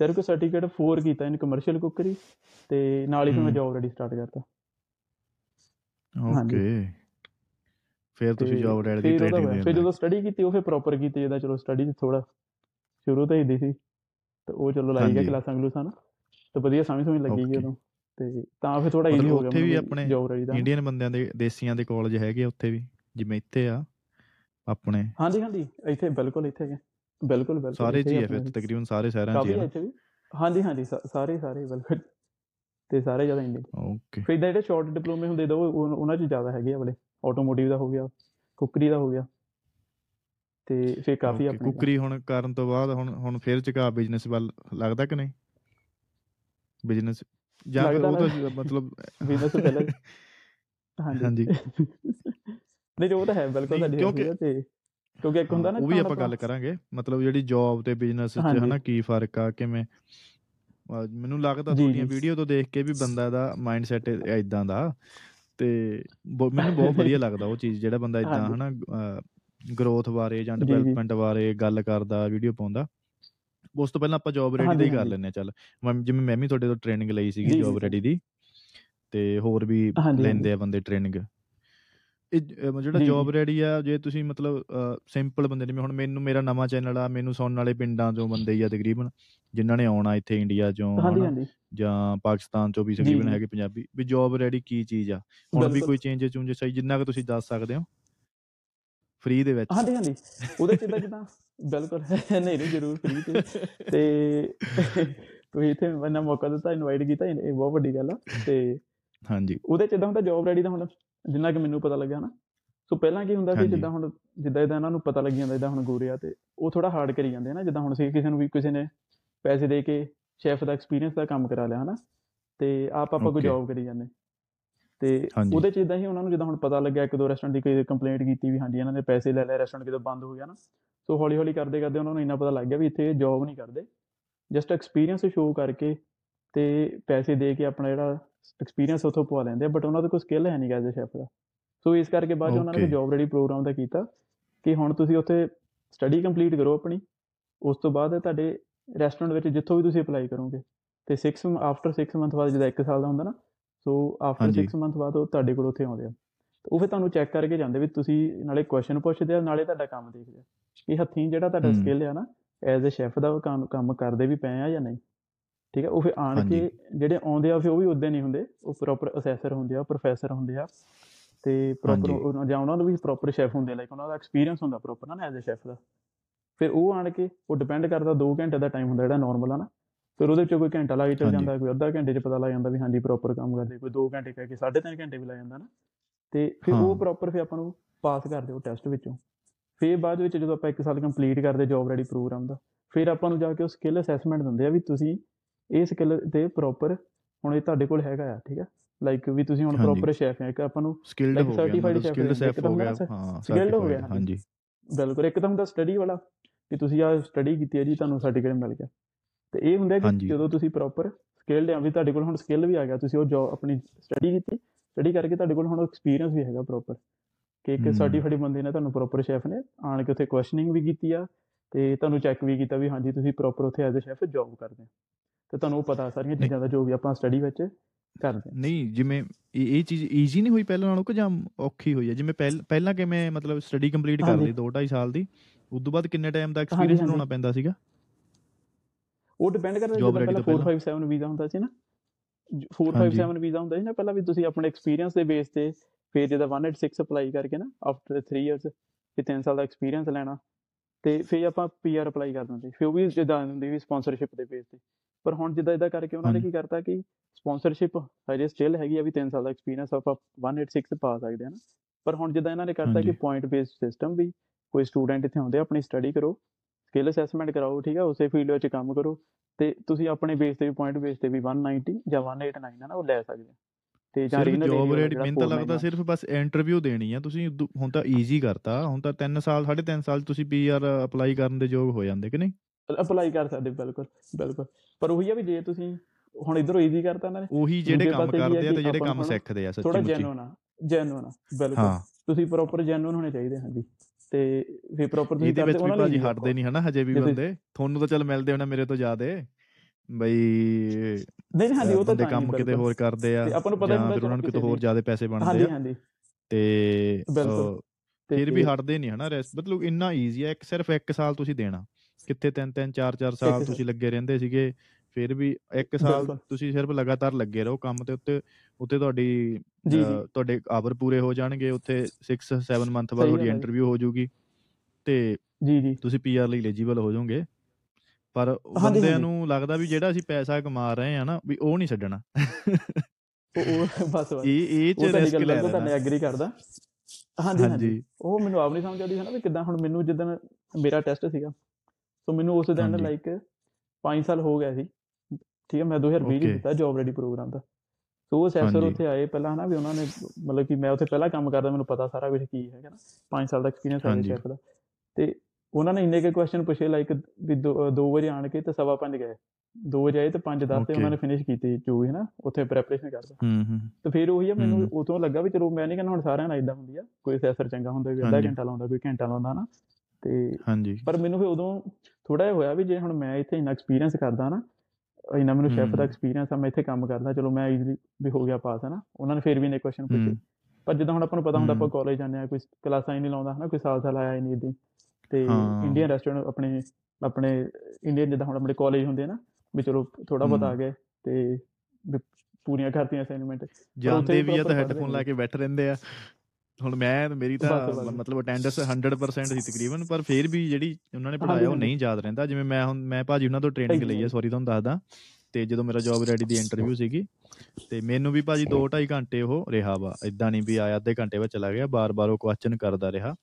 B: ਸਿਰ ਕੋ ਸਰਟੀਫਿਕੇਟ 4 ਕੀਤਾ ਇਨ ਕਮਰਸ਼ੀਅਲ ਕੁੱਕਰੀ ਤੇ ਨਾਲ ਹੀ ਫਿਰ ਮੈਂ। ਜੌਬ ਰੈਡੀ ਸਟਾਰਟ ਕਰਤਾ।
A: ਓਕੇ ਫਿਰ ਤੁਸੀਂ ਜੌਬ ਰੈਡੀ ਦੀ ਟ੍ਰੇਨਿੰਗ। ਦੇ
B: ਫਿਰ ਜਦੋਂ ਸਟੱਡੀ ਕੀਤੀ ਉਹ ਫਿਰ ਪ੍ਰੋਪਰ ਕੀਤੀ ਜਿਹਦਾ ਚਲੋ ਸਟੱਡੀ ਥੋੜਾ ਸ਼ੁਰੂ ਤੋਂ ਹੀ ਦੀ ਸੀ। ਤੇ ਉਹ ਚਲੋ ਲਾਈ ਗਿਆ। ਕਲਾਸਾਂ ਕਲੂਸਾਂ ਨਾ ਤੇ ਵਧੀਆ ਸਮਝ ਸਮਝ ਲੱਗੀ ਗਈ. ਉਦੋਂ। ਤੇ ਤਾਂ ਫਿਰ ਥੋੜਾ ਈਜ਼ੀ ਹੋ ਗਿਆ
A: ਉੱਥੇ ਵੀ ਆਪਣੇ ਇੰਡੀਅਨ ਬੰਦਿਆਂ ਦੇ ਦੇਸੀਆਂ ਦੇ ਕਾਲਜ ਹੈਗੇ ਉੱਥੇ ਵੀ ਜਿਵੇਂ ਇੱਥੇ ਆ ਆਪਣੇ।
B: ਹਾਂਜੀ ਹਾਂਜੀ। ਇੱਥੇ ਬਿਲਕੁਲ ਇੱਥੇ ਹੈਗੇ। ਬਿਲਕੁਲ ਬਿਲਕੁਲ।
A: ਸਾਰੇ ਜੀ ਹੈ ਫਿਰ ਤਕਰੀਬਨ ਸਾਰੇ ਸ਼ਹਿਰਾਂ 'ਚ ਹੀ
B: ਹੈ
A: ਹੈ
B: ਹਾਂਜੀ ਹਾਂਜੀ। ਸਾਰੇ ਸਾਰੇ ਬਿਲਕੁਲ। ਤੇ ਸਾਰੇ ਜ਼ਿਆਦਾ ਇੰਡੀਅਨ
A: ਓਕੇ
B: ਫਿਰ ਜਿਹੜੇ ਸ਼ਾਰਟ ਡਿਪਲੋਮੇ ਹੁੰਦੇ ਦੋ ਉਹਨਾਂ 'ਚ ਜ਼ਿਆਦਾ ਹੈਗੇ ਆ ਵਾਲੇ ਆਟੋਮੋਟਿਵ ਦਾ ਹੋ ਗਿਆ ਕੁੱਕਰੀ ਦਾ ਹੋ ਗਿਆ ਤੇ ਫਿਰ ਕਾਫੀ ਆਪਣੇ
A: ਕੁਕਰੀ ਹੁਣ ਕਰਨ ਤੋਂ ਬਾਅਦ ਹੁਣ ਹੁਣ ਫਿਰ ਝੁਕਾ ਬਿਜ਼ਨਸ ਵੱਲ ਲੱਗਦਾ ਕਿ ਨਹੀਂ ਬਿਜ਼ਨਸ ਜਾਂ ਫਿਰ ਉਹ। ਤਾਂ ਮਤਲਬ
B: ਬਿਜ਼ਨਸ ਤੋਂ ਪਹਿਲਾਂ ਹਾਂਜੀ
A: ਹਾਂਜੀ।
B: ਨਹੀਂ ਉਹ ਤਾਂ ਹੈ ਬਿਲਕੁਲ ਤੁਹਾਡੀ
A: ਕਿਉਂਕਿ-
B: ਤੇ ਕਿਉਂਕਿ ਇੱਕ ਹੁੰਦਾ ਨਾ
A: ਉਹ ਵੀ ਆਪਾਂ ਗੱਲ ਕਰਾਂਗੇ ਮਤਲਬ ਜਿਹੜੀ ਜੌਬ ਤੇ ਬਿਜ਼ਨਸ 'ਚ। ਹਨਾ ਕੀ ਫ਼ਰਕ ਆ ਕਿਵੇਂ ਮੈਨੂੰ ਲੱਗਦਾ ਤੁਹਾਡੀਆਂ। ਵੀਡੀਓ ਤੋਂ ਦੇਖ ਕੇ ਵੀ ਬੰਦਾ ਦਾ ਮਾਈਂਡ ਸੈਟ ਇਦਾਂ ਦਾ ਤੇ ਮੈਨੂੰ ਬਹੁਤ ਵਧੀਆ ਲੱਗਦਾ ਉਹ ਚੀਜ਼ ਜਿਹੜਾ ਬੰਦਾ ਇਦਾਂ
B: ਹਾਂਜੀ।
A: ਹਨਾ ਗਰੋਥ ਬਾਰੇ ਜਾਂ
B: ਜੀ, ਜੀ।
A: ਡਿਵੈਲਪਮੈਂਟ ਬਾਰੇ ਗੱਲ ਕਰਦਾ ਵੀਡੀਓ ਪਾਉਂਦਾ ਉਸ ਤੋਂ ਪਹਿਲਾਂ ਆਪਾਂ ਜੌਬ ਰੈਡੀ ਦਾ
B: ਹਾਂਜੀ,
A: ਹੀ ਕਰ
B: ਹਾਂਜੀ।
A: ਲੈਂਦੇ ਆ ਚੱਲ ਮੈਂ- ਜਿਵੇਂ ਮੈਂ ਵੀ ਤੁਹਾਡੇ ਤੋਂ ਟ੍ਰੇਨਿੰਗ ਲਈ ਸੀਗੀ
B: ਜੀ, ਜੀ,
A: ਜੌਬ
B: ਸਰ।
A: ਰੈਡੀ ਦੀ ਤੇ ਹੋਰ ਵੀ
B: ਹਾਂਜੀ,
A: ਲੈਂਦੇ ਆ ਬੰਦੇ ਟ੍ਰੇਨਿੰਗ ਇਹ ਅਹ ਜਿਹੜਾ
B: ਜੀ,
A: ਜੌਬ
B: ਜੀ।
A: ਰੈਡੀ ਆ ਜੇ ਤੁਸੀਂ ਮਤਲਬ ਸਿੰਪਲ ਬੰਦੇ ਜਿਵੇਂ ਹੁਣ ਮੈਨੂੰ ਮੇਰਾ ਨਵਾਂ ਚੈਨਲ ਆ ਮੈਨੂੰ ਸੁਣਨ ਵਾਲੇ ਪਿੰਡਾਂ ਚੋਂ ਬੰਦੇ ਹੀ ਆ ਤਕਰੀਬਨ ਜਿਨ੍ਹਾਂ ਨੇ ਆਉਣਾ ਇੱਥੇ ਇੰਡੀਆ ਚੋਂ
B: ਹਾਂਜੀ
A: ਹਨਾ,
B: ਹਾਂਜੀ।
A: ਜਾਂ ਪਾਕਿਸਤਾਨ ਚੋਂ ਵੀ
B: ਜੀ,
A: ਤਕਰੀਬਨ
B: ਜੀ।
A: ਹੈਗੇ ਪੰਜਾਬੀ ਵੀ ਜੌਬ ਰੈਡੀ ਕੀ ਚੀਜ਼ ਆ? ਹੁਣ ਵੀ
B: ਬਿਲਕੁਲ।
A: ਕੋਈ ਚੇਂਜਸ ਚੂੰਜਸ ਸਹੀ ਜਿੰਨਾ ਕਿ ਤੁਸੀਂ ਦੱਸ ਸਕਦੇ ਹੋ। ਫ੍ਰੀ ਦੇ ਵਿੱਚ।
B: ਹਾਂਜੀ ਹਾਂਜੀ। ਉਹਦੇ ਚ ਇਦਾਂ ਜਿੱਦਾਂ ਬਿਲਕੁਲ। ਨਹੀਂ ਨਹੀਂ ਜ਼ਰੂਰ ਫ੍ਰੀ ਤੇ। ਤੇ ਤੁਸੀਂ ਇੱਥੇ ਮੈਨੂੰ ਮੌਕਾ ਦਿੱਤਾ ਇਨਵਾਈਟ ਕੀਤਾ ਇਹ ਇਹ ਬਹੁਤ ਵੱਡੀ ਗੱਲ ਆ। ਤੇ
A: ਹਾਂਜੀ।
B: ਉਹਦੇ ਚ ਇਦਾਂ ਹੁੰਦਾ ਜੌਬ ਰੈਡੀ ਦਾ ਹੁਣ ਜਿੰਨਾ ਕਿ ਮੈਨੂੰ ਪਤਾ ਲੱਗਿਆ ਨਾ ਸੋ ਪਹਿਲਾਂ ਕੀ ਹੁੰਦਾ ਸੀ। ਜਿੱਦਾਂ ਹੁਣ ਜਿੱਦਾਂ ਇਦਾਂ ਇਹਨਾਂ ਨੂੰ ਪਤਾ ਲੱਗ ਜਾਂਦਾ ਇਦਾਂ ਹੁਣ ਗੋਰੇ ਆ ਤੇ ਉਹ ਥੋੜਾ ਹਾਰਡ ਕਰੀ ਜਾਂਦੇ ਨਾ ਜਿੱਦਾਂ ਹੁਣ ਸੀ ਕਿਸੇ ਨੂੰ ਵੀ ਕਿਸੇ ਨੇ ਪੈਸੇ ਦੇ ਕੇ ਸ਼ੈਫ ਦਾ ਐਕਸਪੀਰੀਅੰਸ ਦਾ ਕੰਮ ਕਰਾ ਲਿਆ ਹਨਾ ਤੇ ਆਪ ਆਪਾਂ ਕੋਈ. ਜੌਬ ਕਰੀ ਜਾਂਦੇ ਤੇ। ਉਹਦੇ ਚ ਇਦਾਂ ਹੀ ਉਹਨਾਂ ਨੂੰ ਜਿੱਦਾਂ ਹੁਣ ਪਤਾ ਲੱਗਿਆ ਇੱਕ ਦੋ ਰੈਸਟੋਰੈਂਟ ਦੀ ਕੋਈ ਕੰਪਲੇਂਟ ਕੀਤੀ ਵੀ ਹਾਂਜੀ ਇਹਨਾਂ ਨੇ ਪੈਸੇ ਲੈ ਲਏ ਰੈਸਟੋਰੈਂਟ ਕਿਤੇ ਬੰਦ ਹੋ ਗਿਆ ਨਾ ਸੋ ਹੌਲੀ ਹੌਲੀ ਕਰਦੇ ਕਰਦੇ ਉਹਨਾਂ ਨੂੰ ਇੰਨਾ ਪਤਾ ਲੱਗ ਗਿਆ ਵੀ ਇੱਥੇ ਜੌਬ ਨਹੀਂ ਕਰਦੇ ਜਸਟ ਐਕਸਪੀਰੀਅੰਸ ਸ਼ੋਅ ਕਰਕੇ ਤੇ ਪੈਸੇ ਦੇ ਕੇ ਆਪਣਾ ਜਿਹੜਾ ਐਕਸਪੀਰੀਅੰਸ ਉੱਥੋਂ ਪਵਾ ਲੈਂਦੇ ਆ ਬਟ ਉਹਨਾਂ ਦਾ ਕੋਈ ਸਕਿੱਲ ਹੈ ਨਹੀਂ ਗਾ ਐਜ਼ ਸ਼ੈਫ ਦਾ ਸੋ ਇਸ ਕਰਕੇ ਬਾਅਦ ਉਹਨਾਂ ਨੇ. ਜੌਬ ਰੈਡੀ ਪ੍ਰੋਗਰਾਮ ਦਾ ਕੀਤਾ ਕਿ ਹੁਣ ਤੁਸੀਂ ਉੱਥੇ ਸਟੱਡੀ ਕੰਪਲੀਟ ਕਰੋ ਆਪਣੀ ਉਸ ਤੋਂ ਬਾਅਦ ਤੁਹਾਡੇ ਰੈਸਟੋਰੈਂਟ ਵਿੱਚ ਜਿੱਥੋਂ ਵੀ ਤੁਸੀਂ ਅਪਲਾਈ ਕਰੋਗੇ ਤੇ 6 ਆਫਟਰ 6 ਮੰਥ ਬਾਅਦ ਜਿਹਦਾ 1 ਸਾਲ ਦਾ ਹੁੰਦਾ ਨਾ ਸੋ ਆਫਟਰ
A: ਹਾਂਜੀ।
B: 6 ਮੰਥ ਬਾਅਦ ਉਹ ਤੁਹਾਡੇ ਕੋਲ ਉੱਥੇ ਆਉਂਦੇ ਆ ਉਹ ਫਿਰ ਤੁਹਾਨੂੰ ਚੈੱਕ ਕਰਕੇ ਜਾਂਦੇ ਵੀ ਤੁਸੀਂ ਨਾਲੇ ਕੁਐਸਚਨ ਪੁੱਛਦੇ ਆ ਨਾਲੇ ਤੁਹਾਡਾ ਕੰਮ ਦੇਖਦੇ ਆ ਕਿ ਹੱਥੀਂ ਜਿਹੜਾ ਤੁਹਾਡਾ। ਸਕਿੱਲ ਆ ਨਾ ਐਜ਼ ਅ ਸ਼ੈਫ ਦਾ ਕੰਮ ਕਰਦੇ ਵੀ ਪਏ ਆ ਜਾਂ ਨਹੀਂ ਠੀਕ ਹੈ ਉਹ ਫਿਰ ਆਣ। ਕੇ ਜਿਹੜੇ ਆਉਂਦੇ ਆ ਫਿਰ ਉਹ ਵੀ ਉਦਾਂ ਨਹੀਂ ਹੁੰਦੇ ਉਹ ਪ੍ਰੋਪਰ ਅਸੈਸਰ ਹੁੰਦੇ ਆ ਪ੍ਰੋਫੈਸਰ ਹੁੰਦੇ ਆ ਤੇ ਪ੍ਰੋਪਰ। ਜਾਂ ਉਹਨਾਂ ਨੂੰ ਵੀ ਪ੍ਰੋਪਰ ਸ਼ੈਫ ਹੁੰਦੇ ਲਾਈਕ ਉਹਨਾਂ ਦਾ ਐਕਸਪੀਰੀਅੰਸ ਹੁੰਦਾ ਪ੍ਰੋਪਰ ਨਾ ਐਜ਼ ਅ ਸ਼ੈਫ ਦਾ ਫਿਰ ਉਹ ਆਣ ਕੇ ਉਹ ਡਿਪੈਂਡ ਕਰਦਾ 2 ਘੰਟੇ ਦਾ ਟਾਈਮ ਹੁੰਦਾ ਜਿਹੜਾ ਨਾਰਮਲ ਆ ਨਾ ਫਿਰ ਉਹਦੇ ਵਿੱਚ ਕੋਈ ਘੰਟਾ ਲਾ ਕੇ ਚੱਲ। ਜਾਂਦਾ ਕੋਈ ਅੱਧਾ ਘੰਟੇ 'ਚ ਪਤਾ ਲੱਗ ਜਾਂਦਾ ਵੀ ਹਾਂਜੀ ਪ੍ਰੋਪਰ ਕੰਮ ਕਰਦੇ ਕੋਈ 2 ਘੰਟੇ ਕਹਿ ਕੇ 3.5 ਘੰਟੇ ਵੀ ਲੱਗ ਜਾਂਦਾ ਨਾ ਤੇ ਫਿਰ। ਉਹ ਪ੍ਰੋਪਰ ਫਿਰ ਆਪਾਂ ਨੂੰ ਪਾਸ ਕਰਦੇ ਉਹ ਟੈਸਟ ਵਿੱਚੋਂ ਫਿਰ ਬਾਅਦ ਵਿੱਚ ਜਦੋਂ ਆਪਾਂ 1 ਸਾਲ ਕੰਪਲੀਟ ਕਰਦੇ ਜੌਬ ਰੈਡੀ ਪ੍ਰੋਗਰਾਮ ਦਾ ਫਿਰ ਆਪਾਂ ਨੂੰ ਜਾ ਕੇ ਉਹ ਸਕਿੱਲ ਅਸੈਸਮੈਂਟ ਦਿੰਦੇ ਆ ਵੀ ਤੁਸੀਂ ਇਹ ਸਕਿੱਲ ਤੇ ਪ੍ਰੋਪਰ ਹੁਣ ਇਹ ਤੁਹਾਡੇ ਕੋਲ ਹੈਗਾ ਆ ਠੀਕ ਆ ਲਾਈਕ ਵੀ ਤੁਸੀਂ ਹੁਣ। ਪ੍ਰੋਪਰ ਸ਼ੈਫ ਹੈ ਇੱਕ ਆਪਾਂ ਨੂੰ
A: ਸਕਿਲਡ
B: Like
A: ਹੋ ਗਿਆ
B: certified
A: ਮਤਲਬ
B: chef
A: ਸਕਿਲਡ
B: ਦੇ
A: ਸੈਫ ਹੋ ਗਿਆ ਹਾਂ
B: skilled ਹੋ ਗਿਆ,
A: ਹਾਂਜੀ
B: ਬਿਲਕੁਲ ਇੱਕ ਤਾਂ ਹੁੰਦਾ ਸਟੱਡੀ ਵਾਲਾ ਕਿ ਤੁਸੀਂ ਆ ਸਟੱਡੀ ਕੀਤੀ ਹੈ ਜੀ ਤੁਹਾਨੂੰ ਸਰਟੀਫਿਕੇਟ ਮਿਲ ਗਿਆ ਤੇ ਇਹ ਹੁੰਦਾ ਕਿ। ਜਦੋਂ ਤੁਸੀਂ ਪ੍ਰੋਪਰ ਸਕਿੱਲਡ ਆ ਵੀ ਤੁਹਾਡੇ ਕੋਲ ਹੁਣ ਸਕਿੱਲ ਵੀ ਆ ਗਿਆ ਤੁਸੀਂ ਉਹ ਜੌਬ ਆਪਣੀ ਸਟੱਡੀ ਕੀਤੀ ਸਟੱਡੀ ਕਰਕੇ ਤੁਹਾਡੇ ਕੋਲ ਹੁਣ ਐਕਸਪੀਰੀਅੰਸ ਵੀ ਹੈਗਾ ਪ੍ਰੋਪਰ ਕਿ ਇੱਕ। ਸਰਟੀਫਾਈਡ ਬੰਦੇ ਨੇ ਤੁਹਾਨੂੰ ਪ੍ਰੋਪਰ ਸ਼ੈਫ ਨੇ ਆਣ ਕੇ ਉੱਥੇ ਕੁਐਸਚਨਿੰਗ ਵੀ ਕੀਤੀ ਆ ਤੇ ਤੁਹਾਨੂੰ ਚੈੱਕ ਵੀ ਕੀਤਾ ਵੀ ਹਾਂਜੀ ਤੁਸੀਂ ਪ੍ਰੋਪਰ ਉੱਥੇ ਐਜ਼ ਅ ਸ਼ੈਫ ਜੌਬ ਕਰਦੇ ਆ ਤੇ ਤੁਹਾਨੂੰ ਉਹ ਪਤਾ ਸਾਰੀਆਂ ਚੀਜ਼ਾਂ ਦਾ ਜੋ ਵੀ ਆਪਾਂ ਸਟੱਡੀ ਵਿੱਚ ਕਰਦੇ
A: ਨਹੀਂ ਜਿਵੇਂ ਇਹ ਚੀਜ਼ ਈਜ਼ੀ ਨਹੀਂ ਹੋਈ ਪਹਿਲਾਂ ਨਾਲੋਂ ਕਿ ਜਾਂ ਔਖੀ ਹੋਈ ਹੈ? ਜਿਵੇਂ ਪਹਿਲ- ਕਿਵੇਂ ਮਤਲਬ ਸਟੱਡੀ ਕੰਪਲੀਟ ਕਰ। ਲਈ 2 2.5 ਸਾਲ ਦੀ ਉਸ ਤੋਂ ਬਾਅਦ ਕਿੰਨੇ ਟਾਈਮ ਦਾ ਐਕਸਪੀਰੀਅੰਸ। ਬਣਾਉਣਾ ਪੈਂਦਾ ਸੀਗਾ?
B: ਉਹ ਡਿਪੈਂਡ ਕਰਦਾ
A: ਤੋਂ ਪਹਿਲਾਂ।
B: 457 ਵੀਜ਼ਾ ਹੁੰਦਾ ਸੀ ਨਾ। 457 ਵੀਜ਼ਾ ਹੁੰਦਾ ਸੀ ਨਾ ਪਹਿਲਾਂ ਵੀ ਤੁਸੀਂ ਆਪਣੇ ਐਕਸਪੀਰੀਅੰਸ ਦੇ ਬੇਸ ਤੇ ਫਿਰ ਜਿਹਦਾ 186 ਅਪਲਾਈ ਕਰਕੇ ਨਾ ਆਫਟਰ 3 ਇਅਰਸ ਕਿ 3 ਸਾਲ ਦਾ ਐਕਸਪੀਰੀਅੰਸ ਲੈਣਾ। ਤੇ ਫਿਰ ਆਪਾਂ ਪੀਆਰ ਅਪਲਾਈ ਕਰ ਦਿੰਦੇ ਫਿਰ ਉਹ ਵੀ ਜਿੱਦਾਂ ਹੁੰਦੀ ਵੀ ਸਪਾਂਸਰਸ਼ਿਪ ਦੇ ਬੇਸ ਤੇ। ਪਰ ਹੁਣ ਜਿੱਦਾਂ ਇਦਾਂ ਕਰਕੇ ਉਹਨਾਂ ਨੇ। ਕੀ ਕਰਤਾ ਕਿ ਸਪਾਂਸਰਸ਼ਿਪ ਹਜੇ ਸਟਿਲ ਹੈਗੀ ਆ ਵੀ 3 ਸਾਲ ਦਾ ਐਕਸਪੀਰੀਅੰਸ ਆਪਾਂ 186 ਪਾ ਸਕਦੇ ਹਾਂ ਨਾ ਪਰ ਹੁਣ ਜਿੱਦਾਂ ਇਹਨਾਂ ਨੇ ਕਰਤਾ ਕਿ। ਪੁਆਇੰਟ ਬੇਸਡ ਸਿਸਟਮ ਵੀ ਕੋਈ ਸਟੂਡੈਂਟ ਇੱਥੇ ਆਉਂਦੇ ਆ, ਆਪਣੀ ਸਟੱਡੀ ਕਰੋ ਸਕਿੱਲ ਅਸੈਸਮੈਂਟ ਕਰਾਓ ਠੀਕ ਹੈ ਉਸੇ ਫੀਲਡ ਵਿੱਚ ਕੰਮ ਕਰੋ ਤੇ ਤੁਸੀਂ ਆਪਣੇ ਬੇਸ ਤੇ ਵੀ ਪੁਆਇੰਟ ਬੇਸ ਤੇ ਵੀ 190 ਜਾਂ 189 ਹੈ ਨਾ ਉਹ ਲੈ ਸਕਦੇ ਆ ਤੇ ਜਾਂ ਰੀਨਲ
A: ਜੌਬ ਰੈਡੀ ਮੈਨੂੰ ਤਾਂ ਲੱਗਦਾ ਸਿਰਫ ਬਸ ਇੰਟਰਵਿਊ ਦੇਣੀ ਆ ਤੁਸੀਂ ਹੁਣ ਤਾਂ ਈਜ਼ੀ ਕਰਤਾ ਹੁਣ ਤਾਂ 3 ਸਾਲ 3.5 ਸਾਲ ਤੁਸੀਂ ਪੀਆਰ ਅਪਲਾਈ ਕਰਨ ਦੇ ਯੋਗ ਹੋ ਜਾਂਦੇ ਕਿ ਨਹੀਂ
B: ਅਪਲਾਈ ਕਰ ਸਕਦੇ ਬਿਲਕੁਲ ਬਿਲਕੁਲ। ਪਰ ਉਹੀ ਆ ਵੀ ਜੇ ਤੁਸੀਂ ਹੁਣ ਇਧਰੋਂ ਈਜ਼ੀ ਕਰਤਾ ਇਹਨਾਂ ਨੇ
A: ਉਹੀ ਜਿਹੜੇ ਕੰਮ ਕਰਦੇ ਆ ਤੇ ਜਿਹੜੇ ਕੰਮ
B: ਨੂੰ
A: ਸਿੱਖਦੇ ਆ
B: ਥੋੜਾ
A: ਸੱਚੀ ਮੁੱਚੀ।
B: ਜੈਨੂਨ ਆ ਜੈਨੂਨ ਆ ਬਿਲਕੁਲ। ਤੁਸੀਂ ਪ੍ਰੋਪਰ ਜੈਨੂਨ ਹੋਣੇ ਚਾਹੀਦੇ ਹਾਂਜੀ। ਤੇ ਫਿਰ ਪ੍ਰੋਪਰ ਤੁਸੀਂ ਕਰਦੇ ਉਹਨਾਂ easy ਆ।
A: ਹਟਦੇ ਨਹੀਂ ਹਨਾ ਹਜੇ ਵੀ
B: ਜੇ
A: ਬੰਦੇ। ਤੁਹਾਨੂੰ ਤਾਂ ਚੱਲ ਮਿਲਦੇ ਹੋਣਾ ਮੇਰੇ ਤੋਂ ਜ਼ਿਆਦੇ। ਬਈ
B: ਨਹੀਂ ਨਹੀਂ ਹਾਂਜੀ ਉਹ ਤਾਂ
A: ਕੰਮ ਕਿਤੇ। ਹੋਰ ਕਰਦੇ ਆ
B: ਆਪਾਂ ਨੂੰ ਪਤਾ
A: ਜਾਂ ਫਿਰ ਉਹਨਾਂ ਨੂੰ ਕਿਤੇ ਹੋਰ ਜ਼ਿਆਦਾ ਪੈਸੇ ਬਣਦੇ
B: ਹਾਂਜੀ
A: ਆ।
B: ਹਾਂਜੀ
A: ਤੇ
B: ਬਿਲਕੁਲ।
A: ਫਿਰ ਵੀ ਹਟਦੇ ਨਹੀਂ ਹਨਾ ਰੈਸ ਮਤਲਬ ਇੰਨਾ ਈਜ਼ੀ ਆ ਇੱਕ ਸਿਰਫ ਇੱਕ ਸਾਲ ਤੁਸੀਂ ਦੇਣਾ। ਕਿੱਥੇ ਤਿੰਨ ਤਿੰਨ ਚਾਰ ਚਾਰ ਸਾਲ। ਤੁਸੀਂ ਲੱਗੇ ਰਹਿੰਦੇ ਸੀਗੇ ਫਿਰ ਵੀ ਇੱਕ ਸਾਲ। ਤੁਸੀਂ ਸਿਰਫ ਲਗਾਤਾਰ ਲੱਗੇ ਰਹੋ ਕੰਮ ਤੇ ਉੱਤੇ ਉੱਤੇ ਤੁਹਾਡੀ ਤੁਹਾਡੇ ਆਵਰ ਪੂਰੇ ਹੋ ਜਾਣਗੇ ਉੱਥੇ 6 7 ਮੰਥ ਬਾਅਦ ਤੁਹਾਡੀ। ਇੰਟਰਵਿਊ ਹੋ। ਜਾਊਗੀ ਤੇ
B: ਜੀ ਜੀ।
A: ਤੁਸੀਂ ਪੀਆਰ ਲਈ ਐਲੀਜੀਬਲ ਹੋ ਜਾਓਗੇ। ਪਰ ਬੰਦਿਆਂ। ਨੂੰ ਲੱਗਦਾ ਵੀ ਜਿਹੜਾ ਅਸੀਂ ਪੈਸਾ ਕਮਾ ਰਹੇ ਆ ਨਾ ਵੀ ਉਹ ਨਹੀਂ ਛੱਡਣਾ।
B: ਉਹ ਬਸ
A: ਇਹ ਇਹ ਚ ਰਿਸਕ ਲੈ ਲੈਣਾ।
B: ਤੁਹਾਨੂੰ ਐਗਰੀ ਕਰਦਾ। ਹਾਂਜੀ ਹਾਂਜੀ।
A: ਹਾਂਜੀ।
B: ਉਹ ਮੈਨੂੰ ਆਪ ਨਹੀਂ ਸਮਝ ਆਉਂਦੀ ਹੈ ਨਾ ਵੀ ਕਿਦਾਂ ਹੁਣ ਮੈਨੂੰ ਜਿੱਦਣ ਮੇਰਾ ਟੈਸਟ ਸੀਗਾ। ਸੋ ਮੈਨੂੰ ਉਸ ਦਿਨ। ਲਾਈਕ 5 ਸਾਲ ਹੋ ਗਿਆ ਸੀ ਠੀਕ ਹੈ ਮੈਂ 2020 ਚ
A: Okay.
B: ਦਿੱਤਾ ਜੌਬ ਰੈਡੀ ਪ੍ਰੋਗਰਾਮ ਦਾ ਸੋ ਉਹ ਅਸੈਸਰ
A: ਹਾਂਜੀ।
B: ਉੱਥੇ ਆਏ ਪਹਿਲਾਂ ਹਨਾ ਵੀ ਉਹਨਾਂ ਨੇ ਮਤਲਬ ਕਿ ਮੈਂ ਉੱਥੇ ਪਹਿਲਾਂ ਕੰਮ ਕਰਦਾ ਮੈਨੂੰ ਪਤਾ ਸਾਰਾ ਕੁਝ ਕੀ ਹੈਗਾ ਨਾ 5 ਸਾਲ ਦਾ ਐਕਸਪੀਰੀਅੰਸ ਹੈ। ਸ਼ੈਫ ਦਾ ਤੇ ਉਹਨਾਂ ਨੇ ਇੰਨੇ ਕੇ ਕੁਐਸਚਨ ਪੁੱਛੇ ਲਾਈਕ ਵੀ 2 ਵਜੇ ਆਣ ਕੇ ਤੇ ਸਵਾ ਪੰਜ ਗਏ 2 ਵਜੇ ਆਏ ਤੇ 5 10 ਤੇ. ਉਹਨਾਂ ਨੇ ਫਿਨਿਸ਼ ਕੀਤੀ ਜੋ ਵੀ ਹੈ ਨਾ ਉੱਥੇ ਪ੍ਰੈਪਰੇਸ਼ਨ ਕਰਦਾ
A: ਹੂੰ ਹੂੰ
B: ਤੇ ਫਿਰ ਉਹੀ ਆ ਮੈਨੂੰ। ਉਦੋਂ ਲੱਗਾ ਵੀ ਚਲੋ ਮੈਂ ਨਹੀਂ ਕਹਿੰਦਾ ਹੁਣ ਸਾਰਿਆਂ ਨਾਲ ਇਦਾਂ ਹੁੰਦੀ ਆ ਕੋਈ ਅਸੈਸਰ ਚੰਗਾ ਹੁੰਦਾ ਕੋਈ ਅੱਧਾ। ਘੰਟਾ ਲਾਉਂਦਾ ਕੋਈ ਘੰਟਾ ਲਾਉਂਦਾ ਨਾ ਤੇ
A: ਹਾਂਜੀ
B: ਪਰ ਮੈਨੂੰ ਫਿਰ ਉਦੋਂ ਥੋੜਾ ਜਿਹਾ ਹੋਇਆ ਵੀ ਜੇ ਹੁਣ ਮੈਂ ਇੱਥੇ ਇੰਨਾ ਐਕਸਪੀਰੀਅੰਸ ਕਰਦਾ ਨਾ ਇੰਨਾ ਮੈਨੂੰ ਸ਼ੈਫ ਦਾ। ਐਕਸਪੀਰੀਅੰਸ ਆ ਮੈਂ ਇੱਥੇ ਕੰਮ ਕਰਦਾ ਚਲੋ ਮੈਂ ਈਜ਼ੀਲੀ ਵੀ ਹੋ ਗਿਆ ਪਾਸ ਹੈ ਨਾ ਉਹਨਾਂ ਨੇ ਫਿਰ ਵੀ ਨੇ ਕੁਐਸਚਨ ਪੁੱਛੇ। ਪਰ ਜਿੱਦਾਂ ਹੁਣ ਆਪਾਂ ਨੂੰ ਪਤਾ ਹੁੰਦਾ ਆਪਾਂ। ਕਾਲਜ ਜਾਂਦੇ ਆ ਕੋਈ ਕਲਾਸਾਂ ਹੀ ਨਹੀਂ ਲਾਉਂਦਾ ਹਨਾ ਕੋਈ ਸਾਲ ਸਾਲ ਆਇਆ ਹੀ ਨਹੀਂ ਇਦਾਂ ਤੇ। ਇੰਡੀਅਨ ਰੈਸਟੋਰੈਂਟ ਆਪਣੇ ਆਪਣੇ ਇੰਡੀਅਨ ਜਿੱਦਾਂ ਹੁਣ ਆਪਣੇ ਕਾਲਜ ਹੁੰਦੇ ਆ ਨਾ ਵੀ ਚਲੋ ਥੋੜਾ ਬਹੁਤ। ਆ ਗਏ ਤੇ ਪੂਰੀਆਂ ਕਰਤੀਆਂ ਅਸਾਈਨਮੈਂਟ
A: ਜਾਂਦੇ ਵੀ ਆ ਤਾਂ ਹੈੱਡਫੋਨ ਲਾ। ਕੇ ਬੈਠ ਰਹਿੰਦੇ ਆ ਹੁਣ ਮੈਂ ਮੇਰੀ ਤਾਂ। ਮਤਲਬ ਅਟੈਂਡੈਂਸ 100% ਸੀ ਤਕਰੀਬਨ ਪਰ ਫਿਰ ਵੀ ਜਿਹੜੀ ਉਹਨਾਂ ਨੇ ਪੜਾਇਆ ਉਹ। ਨਹੀਂ ਯਾਦ ਰਹਿੰਦਾ ਜਿਵੇਂ ਮੈਂ ਹੁਣ ਮੈਂ ਭਾਜੀ ਉਹਨਾਂ ਤੋਂ ਟ੍ਰੇਨਿੰਗ ਲਈ ਹੈ. ਸੌਰੀ ਤੁਹਾਨੂੰ ਦੱਸਦਾ ਤੇ ਜਦੋਂ ਮੇਰਾ ਜੌਬ ਰੈਡੀ ਦੀ ਇੰਟਰਵਿਊ ਸੀਗੀ ਤੇ ਮੈਨੂੰ ਵੀ ਭਾਜੀ 2 2.5 ਘੰਟੇ ਉਹ ਰਿਹਾ ਵਾ ਇਦਾਂ ਨਹੀਂ ਵੀ ਆਇਆ ਅੱਧੇ ਘੰਟੇ ਵਿੱਚ ਚਲਾ ਗਿਆ ਬਾਰ-ਬਾਰ ਉਹ ਕੁਐਸਚਨ ਕਰਦਾ ਰਿਹਾ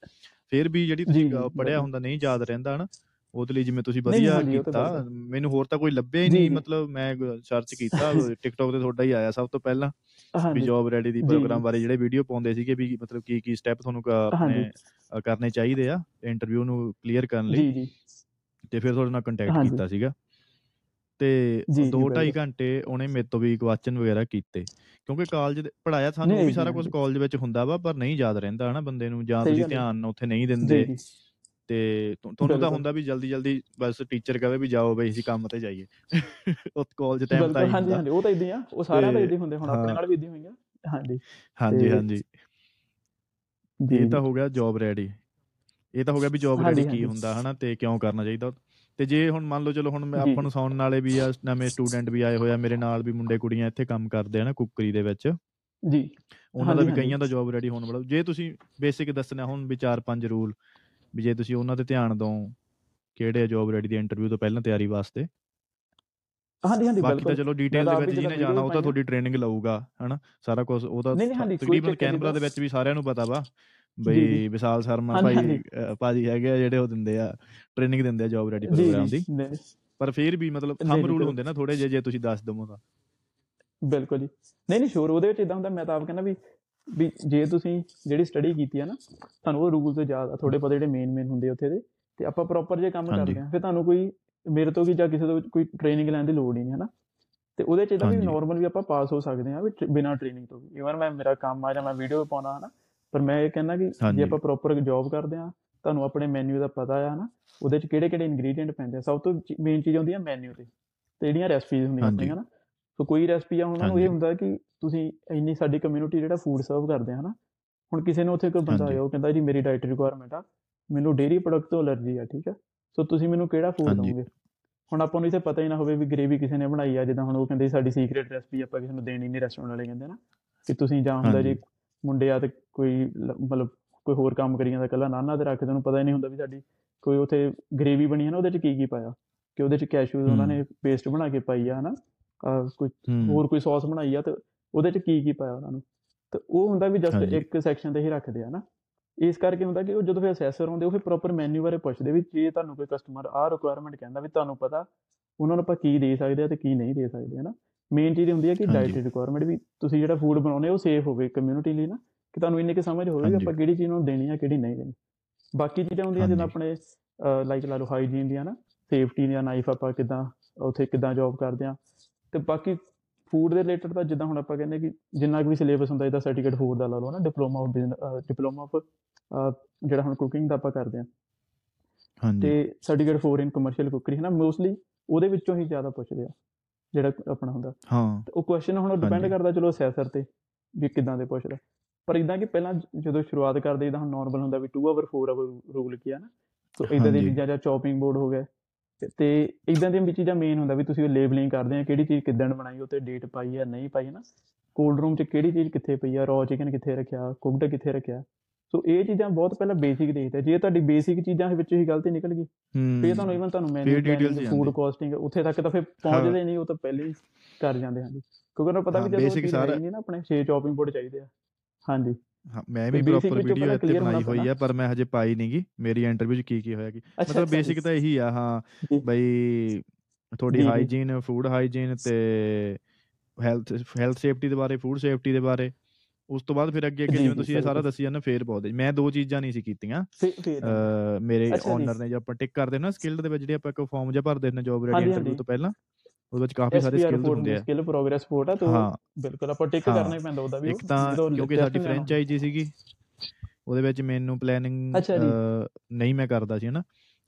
A: ਫਿਰ ਵੀ ਜਿਹੜੀ ਤੁਸੀਂ ਪੜਿਆ। ਹੁੰਦਾ ਨਹੀਂ ਯਾਦ ਰਹਿੰਦਾ ਹਨਾ ਉਹਦੇ ਲਈ ਜਿਵੇਂ ਤੁਸੀਂ ਵਧੀਆ ਕੀਤਾ। ਮੈਨੂੰ ਹੋਰ ਤਾਂ ਕੋਈ ਲੱਭਿਆ ਹੀ ਨਹੀਂ। ਮਤਲਬ ਮੈਂ ਸਰਚ (laughs) ਕੀਤਾ ਟਿਕਟੌਕ ਤੇ ਤੁਹਾਡਾ ਹੀ ਆਇਆ ਸਭ ਤੋਂ ਪਹਿਲਾਂ ਵੀ ਜੌਬ ਰੈਡੀ ਦੀ ਪ੍ਰੋਗਰਾਮ। ਬਾਰੇ ਜਿਹੜੇ ਵੀਡੀਓ ਪਾਉਂਦੇ ਸੀਗੇ ਵੀ ਮਤਲਬ ਕੀ ਕੀ ਸਟੈਪ ਤੁਹਾਨੂੰ ਆਪਣੇ ਕਰਨੇ ਚਾਹੀਦੇ ਆ ਇੰਟਰਵਿਊ ਨੂੰ ਕਲੀਅਰ ਕਰਨ ਲਈ
B: ਜੀ ਜੀ
A: ਤੇ ਫਿਰ ਤੁਹਾਡੇ ਨਾਲ ਕੰਟੈਕਟ। ਕੀਤਾ ਸੀਗਾ ਤੇ
B: ਜੀ, ਜੀ,
A: 2 2.5
B: ਬਿਲਕੁਲ।
A: ਘੰਟੇ ਉਹਨੇ ਮੇਰੇ ਤੋਂ ਵੀ ਕੁਐਸਚਨ ਵਗੈਰਾ ਕੀਤੇ ਕਿਉਂਕਿ ਕਾਲਜ ਦੇ ਪੜਾਇਆ ਸਾਨੂੰ ਵੀ ਸਾਰਾ ਕੁਝ। ਕਾਲਜ ਵਿੱਚ ਹੁੰਦਾ ਵਾ ਪਰ ਨਹੀਂ ਯਾਦ ਰਹਿੰਦਾ ਹਨਾ ਬੰਦੇ ਨੂੰ ਜਾਂ ਤੁਸੀਂ। ਧਿਆਨ ਉੱਥੇ ਨਹੀਂ ਦਿੰਦੇ ਤੇ ਤੁਹਾਨੂੰ ਤਾਂ।
B: ਹੁੰਦਾ
A: ਵੀ ਜਲਦੀ ਜਲਦੀ ਬਸ ਟੀਚਰ ਕਹੇ ਵੀ ਜਾਓ ਬਈ ਅਸੀਂ ਕੰਮ ਤੇ ਜਾਈਏ। (laughs) ਉਹ ਕਾਲਜ ਟਾਈਮ ਤਾਂ ਹੀ
B: ਹਾਂਜੀ ਹਾਂਜੀ ਉਹ ਤਾਂ ਇਦਾਂ ਆ। ਉਹ ਸਾਰਿਆਂ ਦਾ ਇਦਾਂ ਹੁੰਦੇ ਹੁਣ ਆਪਣੇ
A: ਹਾਂ।
B: ਨਾਲ ਵੀ ਇਦਾਂ ਹੋਈਆਂ। ਹਾਂਜੀ।
A: ਹਾਂਜੀ ਹਾਂਜੀ। ਇਹ ਤਾਂ ਹੋ ਗਿਆ ਜੌਬ ਰੈਡੀ ਇਹ ਤਾਂ ਹੋ ਗਿਆ ਵੀ ਜੌਬ ਰੈਡੀ ਕੀ। ਹੁੰਦਾ ਹਨਾ? ਤੇ ਕਿਉਂ ਕਰਨਾ ਚਾਹੀਦਾ? ਤੇ ਜੇ ਹੁਣ ਮੰਨ ਲਓ ਚਲੋ ਹੁਣ ਆਪਾਂ ਨੂੰ ਸੁਣਨ ਵਾਲੇ ਵੀ ਆ ਨਵੇਂ ਸਟੂਡੈਂਟ ਵੀ ਆਏ ਹੋਏ ਆ ਮੇਰੇ ਨਾਲ ਵੀ ਮੁੰਡੇ ਕੁੜੀਆਂ ਇੱਥੇ ਕੰਮ ਕਰਦੇ ਆ ਨਾ ਕੁੱਕਰੀ ਦੇ ਵਿੱਚ।
B: ਜੀ।
A: ਉਹਨਾਂ ਦਾ ਵੀ। ਕਈਆਂ ਦਾ ਜੌਬ ਰੈਡੀ ਹੋਣ ਵਾਲਾ। ਜੇ ਤੁਸੀਂ ਬੇਸਿਕ ਦੱਸਣਾ ਹੁਣ ਵੀ ਚਾਰ ਪੰਜ ਰੂਲ ਵੀ ਜੇ ਤੁਸੀਂ ਉਹਨਾਂ ਤੇ ਧਿਆਨ ਦਿਓ ਕਿਹੜੇ ਜੌਬ ਰੈਡੀ ਦੀ ਇੰਟਰਵਿਊ ਤੋਂ ਪਹਿਲਾਂ ਤਿਆਰੀ ਵਾਸਤੇ।
B: ਹਾਂਜੀ ਹਾਂਜੀ
A: ਬਾਕੀ ਤਾਂ
B: ਬਿਲਕੁਲ।
A: ਚਲੋ ਡਿਟੇਲ ਦੇ ਵਿੱਚ ਜਿਹਨੇ ਜਾਣਾ ਉਹ ਤਾਂ ਤੁਹਾਡੀ ਟ੍ਰੇਨਿੰਗ ਲਊਗਾ ਹਨਾ? ਸਾਰਾ ਕੁਝ ਉਹ ਤਾਂ ਤਕਰੀਬਨ ਕੈਨਬਰਾ ਦੇ। ਵਿੱਚ ਵੀ ਸਾਰਿਆਂ ਨੂੰ ਪਤਾ ਵਾ
B: ਜੀ,
A: ਬਈ
B: ਜੀ।
A: ਵਿਸ਼ਾਲ ਸ਼ਰਮਾ ਭਾਈ ਭਾਜੀ ਹੈਗੇ ਆ ਜਿਹੜੇ ਉਹ ਦਿੰਦੇ ਆ ਟ੍ਰੇਨਿੰਗ ਦਿੰਦੇ ਆ ਜੌਬ ਰੈਡੀ
B: ਜੀ
A: ਪ੍ਰੋਗਰਾਮ
B: ਜੀ
A: ਦੀ ਪਰ ਫਿਰ ਵੀ ਮਤਲਬ
B: ਜੀ,
A: ਥੰਮ
B: ਜੀ,
A: ਰੂਲ। ਹੁੰਦੇ ਨਾ ਥੋੜੇ ਜਿਹੇ ਜੇ ਤੁਸੀਂ ਦੱਸ ਦਵੋ ਤਾਂ।
B: ਬਿਲਕੁਲ ਜੀ। ਨਹੀਂ ਨਹੀਂ ਸ਼ੋਰ ਉਹਦੇ ਵਿੱਚ ਇਦਾਂ ਹੁੰਦਾ ਮੈਂ ਤਾਂ ਆਪ ਕਹਿੰਦਾ ਵੀ ਵੀ ਜੇ ਤੁਸੀਂ ਜਿਹੜੀ ਸਟੱਡੀ ਕੀਤੀ ਆ ਨਾ ਤੁਹਾਨੂੰ ਉਹ ਰੂਲਸ ਯਾਦ ਆ ਥੋੜੇ ਬਹੁਤੇ ਜਿਹੜੇ ਮੇਨ ਮੇਨ ਹੁੰਦੇ ਉੱਥੇ ਦੇ ਤੇ ਆਪਾਂ ਪ੍ਰੋਪਰ ਜੇ ਕੰਮ। ਕਰਦੇ ਆ ਫਿਰ ਤੁਹਾਨੂੰ ਕੋਈ ਮੇਰੇ ਤੋਂ ਕੀ ਜਾਂ ਕਿਸੇ ਤੋਂ ਵੀ ਕੋਈ ਟ੍ਰੇਨਿੰਗ ਲੈਣ ਦੀ ਲੋੜ ਹੀ ਨਹੀਂ ਹੈ ਨਾ ਤੇ ਉਹਦੇ ਚ ਇਹਦਾ ਵੀ। ਨਾਰਮਲ ਵੀ ਆਪਾਂ ਪਾਸ ਹੋ ਸਕਦੇ ਆ ਵੀ ਬਿਨਾਂ ਟ੍ਰੇਨਿੰਗ ਤੋਂ ਵੀ ਇਵਨ ਮੈਂ ਮੇਰਾ ਕੰਮ ਆ ਜਾਂ ਮੈਂ ਵੀਡੀਓ ਪਾਉਣਾ ਹਨਾ ਪਰ ਮੈਂ ਇਹ ਕਹਿੰਦਾ ਕਿ। ਜੇ ਆਪਾਂ ਪ੍ਰੋਪਰ ਜੌਬ ਕਰਦੇ ਆ ਤੁਹਾਨੂੰ ਆਪਣੇ ਮੈਨੂ ਦਾ ਪਤਾ ਆ ਨਾ ਉਹਦੇ ਚ ਕਿਹੜੇ ਕਿਹੜੇ ਇਨਗਰੀਡੀਅੰਟ ਪੈਂਦੇ ਆ ਸਭ ਤੋਂ ਮੇਨ ਚੀਜ਼ ਹੁੰਦੀ ਆ ਮੈਨੂ ਤੇ ਤੇ ਜਿਹੜੀਆਂ ਰੈਸਪੀਜ਼ ਹੁੰਦੀਆਂ। ਆਪਣੀਆਂ ਨਾ ਸੋ ਕੋਈ ਰੈਸਪੀ ਆ ਉਹਨਾਂ ਨੂੰ। ਇਹ ਹੁੰਦਾ ਕਿ ਤੁਸੀਂ ਇੰਨੀ ਸਾਡੀ ਕਮਿਊਨਿਟੀ ਜਿਹੜਾ ਫੂਡ ਸਰਵ ਕਰਦੇ ਆ ਹਨਾ ਹੁਣ ਕਿਸੇ ਨੂੰ ਉੱਥੇ ਕੋਈ ਬੰਦਾ। ਆਇਆ ਉਹ ਕਹਿੰਦਾ ਜੀ ਮੇਰੀ ਡਾਈਟ ਰਿਕੁਆਇਰਮੈਂਟ ਆ ਮੈਨੂੰ ਡੇਰੀ ਪ੍ਰੋਡਕਟ ਤੋਂ ਅਲਰਜੀ ਆ ਠੀਕ ਆ ਸੋ ਤੁਸੀਂ ਮੈਨੂੰ ਕਿਹੜਾ ਫੂਡ। ਦਵੋਗੇ ਹੁਣ ਆਪਾਂ ਨੂੰ ਇੱਥੇ ਪਤਾ ਹੀ ਨਾ ਹੋਵੇ ਵੀ ਗ੍ਰੇਵੀ ਕਿਸੇ ਨੇ ਬਣਾਈ ਆ ਜਿੱਦਾਂ ਹੁਣ ਉਹ ਕਹਿੰਦੇ ਸਾਡੀ ਸੀਕ੍ਰੀਟ ਰੈਸਪੀ ਆਪਾਂ ਕਿਸੇ ਨੂੰ ਦੇਣੀ ਨਹੀਂ ਰੈਸਟੋਰੈਂਟ ਵਾਲੇ ਕਹਿੰਦੇ ਨਾ ਕਿ ਤੁਸੀਂ ਜਾਂ ਹੁੰਦਾ ਜੀ। ਮੁੰਡੇ ਆ ਤੇ ਕੋਈ ਮਤਲਬ ਕੋਈ ਹੋਰ ਕੰਮ ਕਰੀ ਜਾਂਦਾ ਕੱਲਾ ਨਾਨਾ ਤੇ ਰੱਖ ਕੇ ਤੁਹਾਨੂੰ ਪਤਾ ਹੀ ਨਹੀਂ ਹੁੰਦਾ ਵੀ ਸਾਡੀ ਕੋਈ ਉੱਥੇ ਗ੍ਰੇਵੀ ਬਣੀ ਹੈ ਨਾ ਉਹਦੇ ਚ ਕੀ ਕੀ ਪਾਇਆ ਕਿ ਉਹਦੇ ਚ ਕੈਸ਼ੂਜ਼ ਉਹਨਾਂ। ਨੇ ਪੇਸਟ ਬਣਾ ਕੇ ਪਾਈ ਆ ਹਨਾ ਕੋਈ
A: ਹੂੰ,
B: ਹੋਰ ਕੋਈ ਸੌਸ ਬਣਾਈ ਆ ਤੇ ਉਹਦੇ ਚ ਕੀ ਕੀ ਪਾਇਆ ਉਹਨਾਂ ਨੂੰ ਤੇ ਉਹ ਹੁੰਦਾ ਵੀ ਜਸਟ। ਇੱਕ ਸੈਕਸ਼ਨ ਤੇ ਹੀ ਰੱਖਦੇ ਆ ਨਾ ਇਸ ਕਰਕੇ ਹੁੰਦਾ ਕਿ ਉਹ ਜਦੋਂ ਫਿਰ ਅਸੈਸਰ ਆਉਂਦੇ ਉਹ ਫਿਰ ਪ੍ਰੋਪਰ ਮੈਨੂ ਬਾਰੇ ਪੁੱਛਦੇ ਵੀ ਜੇ ਤੁਹਾਨੂੰ ਕੋਈ ਕਸਟਮਰ ਆਹ ਰਿਕੁਆਇਰਮੈਂਟ ਕਹਿੰਦਾ ਵੀ ਤੁਹਾਨੂੰ ਪਤਾ ਉਹਨਾਂ ਨੂੰ ਆਪਾਂ ਕੀ ਦੇ ਸਕਦੇ ਆ ਤੇ ਕੀ ਨਹੀਂ ਦੇ ਸਕਦੇ ਹਨਾ ਮੇਨ ਚੀਜ਼ ਹੁੰਦੀ ਹੈ ਕਿ। ਡਾਈਟਰੀ ਰਿਕੁਆਇਰਮੈਂਟ ਵੀ ਤੁਸੀਂ ਜਿਹੜਾ ਫੂਡ ਬਣਾਉਨੇ ਉਹ ਸੇਫ ਹੋਵੇ ਕਮਿਊਨਿਟੀ ਲਈ ਨਾ ਕਿ ਤੁਹਾਨੂੰ ਇੰਨੀ ਕਿ ਸਮਝ ਹੋਵੇ
A: ਹਾਂਜੀ।
B: ਆਪਾਂ ਕਿਹੜੀ ਚੀਜ਼ ਨੂੰ ਦੇਣੀ ਆ ਕਿਹੜੀ ਨਹੀਂ ਦੇਣੀ ਬਾਕੀ ਚੀਜ਼ਾਂ ਹੁੰਦੀਆਂ ਜਿੱਦਾਂ। ਆਪਣੇ ਲਾਈਕ ਲਾ ਲਓ ਹਾਈਜੀਨ ਦੀਆਂ ਨਾ ਸੇਫਟੀ ਦੀਆਂ ਨਾਈਫ ਆਪਾਂ ਕਿਦਾਂ ਉੱਥੇ ਕਿਦਾਂ ਜੌਬ ਕਰਦੇ ਆ ਤੇ ਬਾਕੀ ਫੂਡ ਦੇ ਰਿਲੇਟਡ ਤਾਂ ਜਿੱਦਾਂ ਹੁਣ ਆਪਾਂ ਕਹਿੰਦੇ ਕਿ ਜਿੰਨਾ ਕੁ ਵੀ ਸਿਲੇਬਸ ਹੁੰਦਾ ਇਹਦਾ ਸਰਟੀਫਿਕੇਟ ਫੂਡ ਦਾ ਲਾ ਲਓ ਨਾ ਡਿਪਲੋਮਾ ਆਫ ਡਿਪਲੋਮਾ ਆਫ ਜਿਹੜਾ ਹੁਣ ਕੁਕਿੰਗ ਦਾ ਆਪਾਂ ਕਰਦੇ ਆ
A: ਹਾਂਜੀ।
B: ਤੇ certificate four in commercial cookery ਹੈ ਨਾ ਮੋਸਟਲੀ ਉਹਦੇ ਵਿੱਚੋਂ ਹੀ ਜ਼ਿਆਦਾ ਪੁੱਛਦੇ ਆ ਜਿਹੜਾ ਆਪਣਾ ਹੁੰਦਾ।
A: ਹਾਂ।
B: ਤੇ ਉਹ ਕੁਐਸਚਨ ਹੁਣ ਡਿਪੈਂਡ। ਕਰਦਾ ਚਲੋ ਅਸੈਸਰ ਤੇ ਵੀ ਕਿਦਾਂ ਦੇ ਪੁੱਛਦਾ। ਪਰ ਇਦਾਂ ਕਿ ਪਹਿਲਾਂ ਜਦੋਂ ਸ਼ੁਰੂਆਤ ਕਰਦੇ ਜਿੱਦਾਂ ਹੁਣ ਨਾਰਮਲ ਹੁੰਦਾ ਵੀ 2 ਆਵਰ 4 ਆਵਰ ਰੂਲ ਕੀ ਆ ਨਾ ਸੋ ਇਦਾਂ
A: ਹਾਂਜੀ।
B: ਚੀਜ਼ਾਂ ਜਾਂ ਚੌਪਿੰਗ ਬੋਰਡ ਹੋ ਗਿਆ ਤੇ- ਇਦਾਂ ਦੀਆਂ ਵੀ ਚੀਜ਼ਾਂ ਮੇਨ ਹੁੰਦਾ ਵੀ ਤੁਸੀਂ ਉਹ ਲੇਬਲਿੰਗ ਕਰਦੇ ਆ ਕਿਹੜੀ ਚੀਜ਼ ਕਿੱਦਣ ਬਣਾਈ ਉਹ ਤੇ ਡੇਟ ਪਾਈ ਆ ਨਹੀਂ ਪਾਈ ਨਾ। ਕੋਲਡ ਰੂਮ 'ਚ ਕਿਹੜੀ ਚੀਜ਼ ਕਿੱਥੇ ਪਈ ਆ ਰॉ ਚਿਕਨ ਕਿੱਥੇ ਰੱਖਿਆ ਕੁਕਡ ਕਿੱਥੇ ਰੱਖਿਆ। ਸੋ ਇਹ ਚੀਜ਼ਾਂ ਬਹੁਤ ਪਹਿਲਾਂ ਬੇਸਿਕ ਦੇਖਦੇ ਜੇ ਤੁਹਾਡੀ ਬੇਸਿਕ ਚੀਜ਼ਾਂ ਵਿੱਚ ਹੀ ਗਲਤੀ ਨਿਕਲ ਗਈ ਫਿਰ ਤੁਹਾਨੂੰ ਇਵਨ ਤੁਹਾਨੂੰ ਮੈਨੂ ਫੂਡ। ਕਾਸਟਿੰਗ ਉੱਥੇ ਤੱਕ ਤਾਂ ਫਿਰ ਪਹੁੰਚਦੇ ਨਹੀਂ ਉਹ ਤਾਂ ਪਹਿਲੇ ਹੀ ਕਰ ਜਾਂਦੇ ਹਨ ਕਿਉਂਕਿ ਉਹਨਾਂ ਨੂੰ ਪਤਾ ਵੀ ਜਦੋਂ ਚੀਜ਼
A: ਸਾਰਾ-
B: ਨਹੀਂ ਨਾ ਆਪਣੇ 6 ਚੌਪਿੰਗ ਬੋਰਡ ਚਾਹੀਦੇ ਆ। ਹਾਂਜੀ।
A: ਹਾਂ, ਮੈਂ ਵੀ
B: basic
A: ਪ੍ਰੋਪਰ
B: ਵਿੱਚੋਂ
A: ਵੀਡੀਓ ਇੱਥੇ ਬਣਾਈ
B: ਹੋਣਾ
A: ਹੋਈ
B: ਪੈਣਾ।
A: ਆ ਪਰ ਮੈਂ ਹਜੇ ਪਾਈ ਨਹੀਂਗੀ ਮੇਰੀ ਇੰਟਰਵਿਊ 'ਚ ਕੀ ਕੀ ਹੋਇਆ ਕੀ
B: ਅੱਛਾ
A: ਮਤਲਬ
B: ਅੱਛਾ
A: ਬੇਸਿਕ। ਤਾਂ ਇਹੀ ਆ ਹਾਂ
B: ਜੀ।
A: ਬਈ ਤੁਹਾਡੀ
B: ਜੀ, ਜੀ।
A: ਹਾਈਜੀਨ ਫੂਡ ਹਾਈਜੀਨ ਤੇ ਹੈਲਥ ਹੈਲਥ ਸੇਫਟੀ ਦੇ ਬਾਰੇ ਫੂਡ ਸੇਫਟੀ ਦੇ ਬਾਰੇ ਉਸ ਤੋਂ ਬਾਅਦ ਫਿਰ ਅੱਗੇ ਅੱਗੇ
B: ਜੀ,
A: ਜਿਵੇਂ
B: ਜੀ,
A: ਤੁਸੀਂ ਇਹ
B: ਸਹੀ
A: ਸਾਰਾ। ਦੱਸੀ ਜਾਂਦੇ ਫੇਰ ਹੈ। ਮੈਂ ਦੋ ਚੀਜ਼ਾਂ ਨਹੀਂ ਸੀ ਕੀਤੀਆਂ
B: ਫਿਰ ਫਿਰ
A: ਅਹ ਮੇਰੇ
B: ਅੱਛਾ ਜੀ।
A: ਓਨਰ ਨੇ ਜੇ ਆਪਾਂ ਟਿਕ ਕਰਦੇ ਨਾ ਸਕਿੱਲਡ ਦੇ ਵਿੱਚ ਜਿਹੜੇ ਆਪਾਂ ਇੱਕ ਫਾਰਮ ਜਿਹਾ ਭਰਦੇ ਨੇ ਜੌਬ ਰੈਡੀ
B: ਹਾਂਜੀ,
A: ਇੰਟਰਵਿਊ
B: ਹਾਂਜੀ।
A: ਤੋਂ ਪਹਿਲਾਂ ਉਹਦੇ ਵਿੱਚ ਕਾਫੀ ਸਾਰੇ ਸਕਿੱਲਸ ਹੁੰਦੇ ਆ
B: ਸਕਿੱਲ ਪ੍ਰੋਗਰੈਸ ਰਿਪੋਰਟ ਆ ਤਾਂ ਬਿਲਕੁਲ ਆਪਾਂ ਟਿਕ। ਕਰਨਾ ਹੀ ਪੈਂਦਾ ਉਹਦਾ ਵੀ
A: ਇੱਕ ਤਾਂ ਕਿਉਂਕਿ ਸਾਡੀ। ਫਰੈਂਚਾਈਜ਼ੀ ਸੀਗੀ ਉਹਦੇ ਵਿੱਚ ਮੈਨੂੰ ਪਲੈਨਿੰਗ। ਨਹੀਂ ਮੈਂ ਕਰਦਾ ਸੀ ਹਨਾ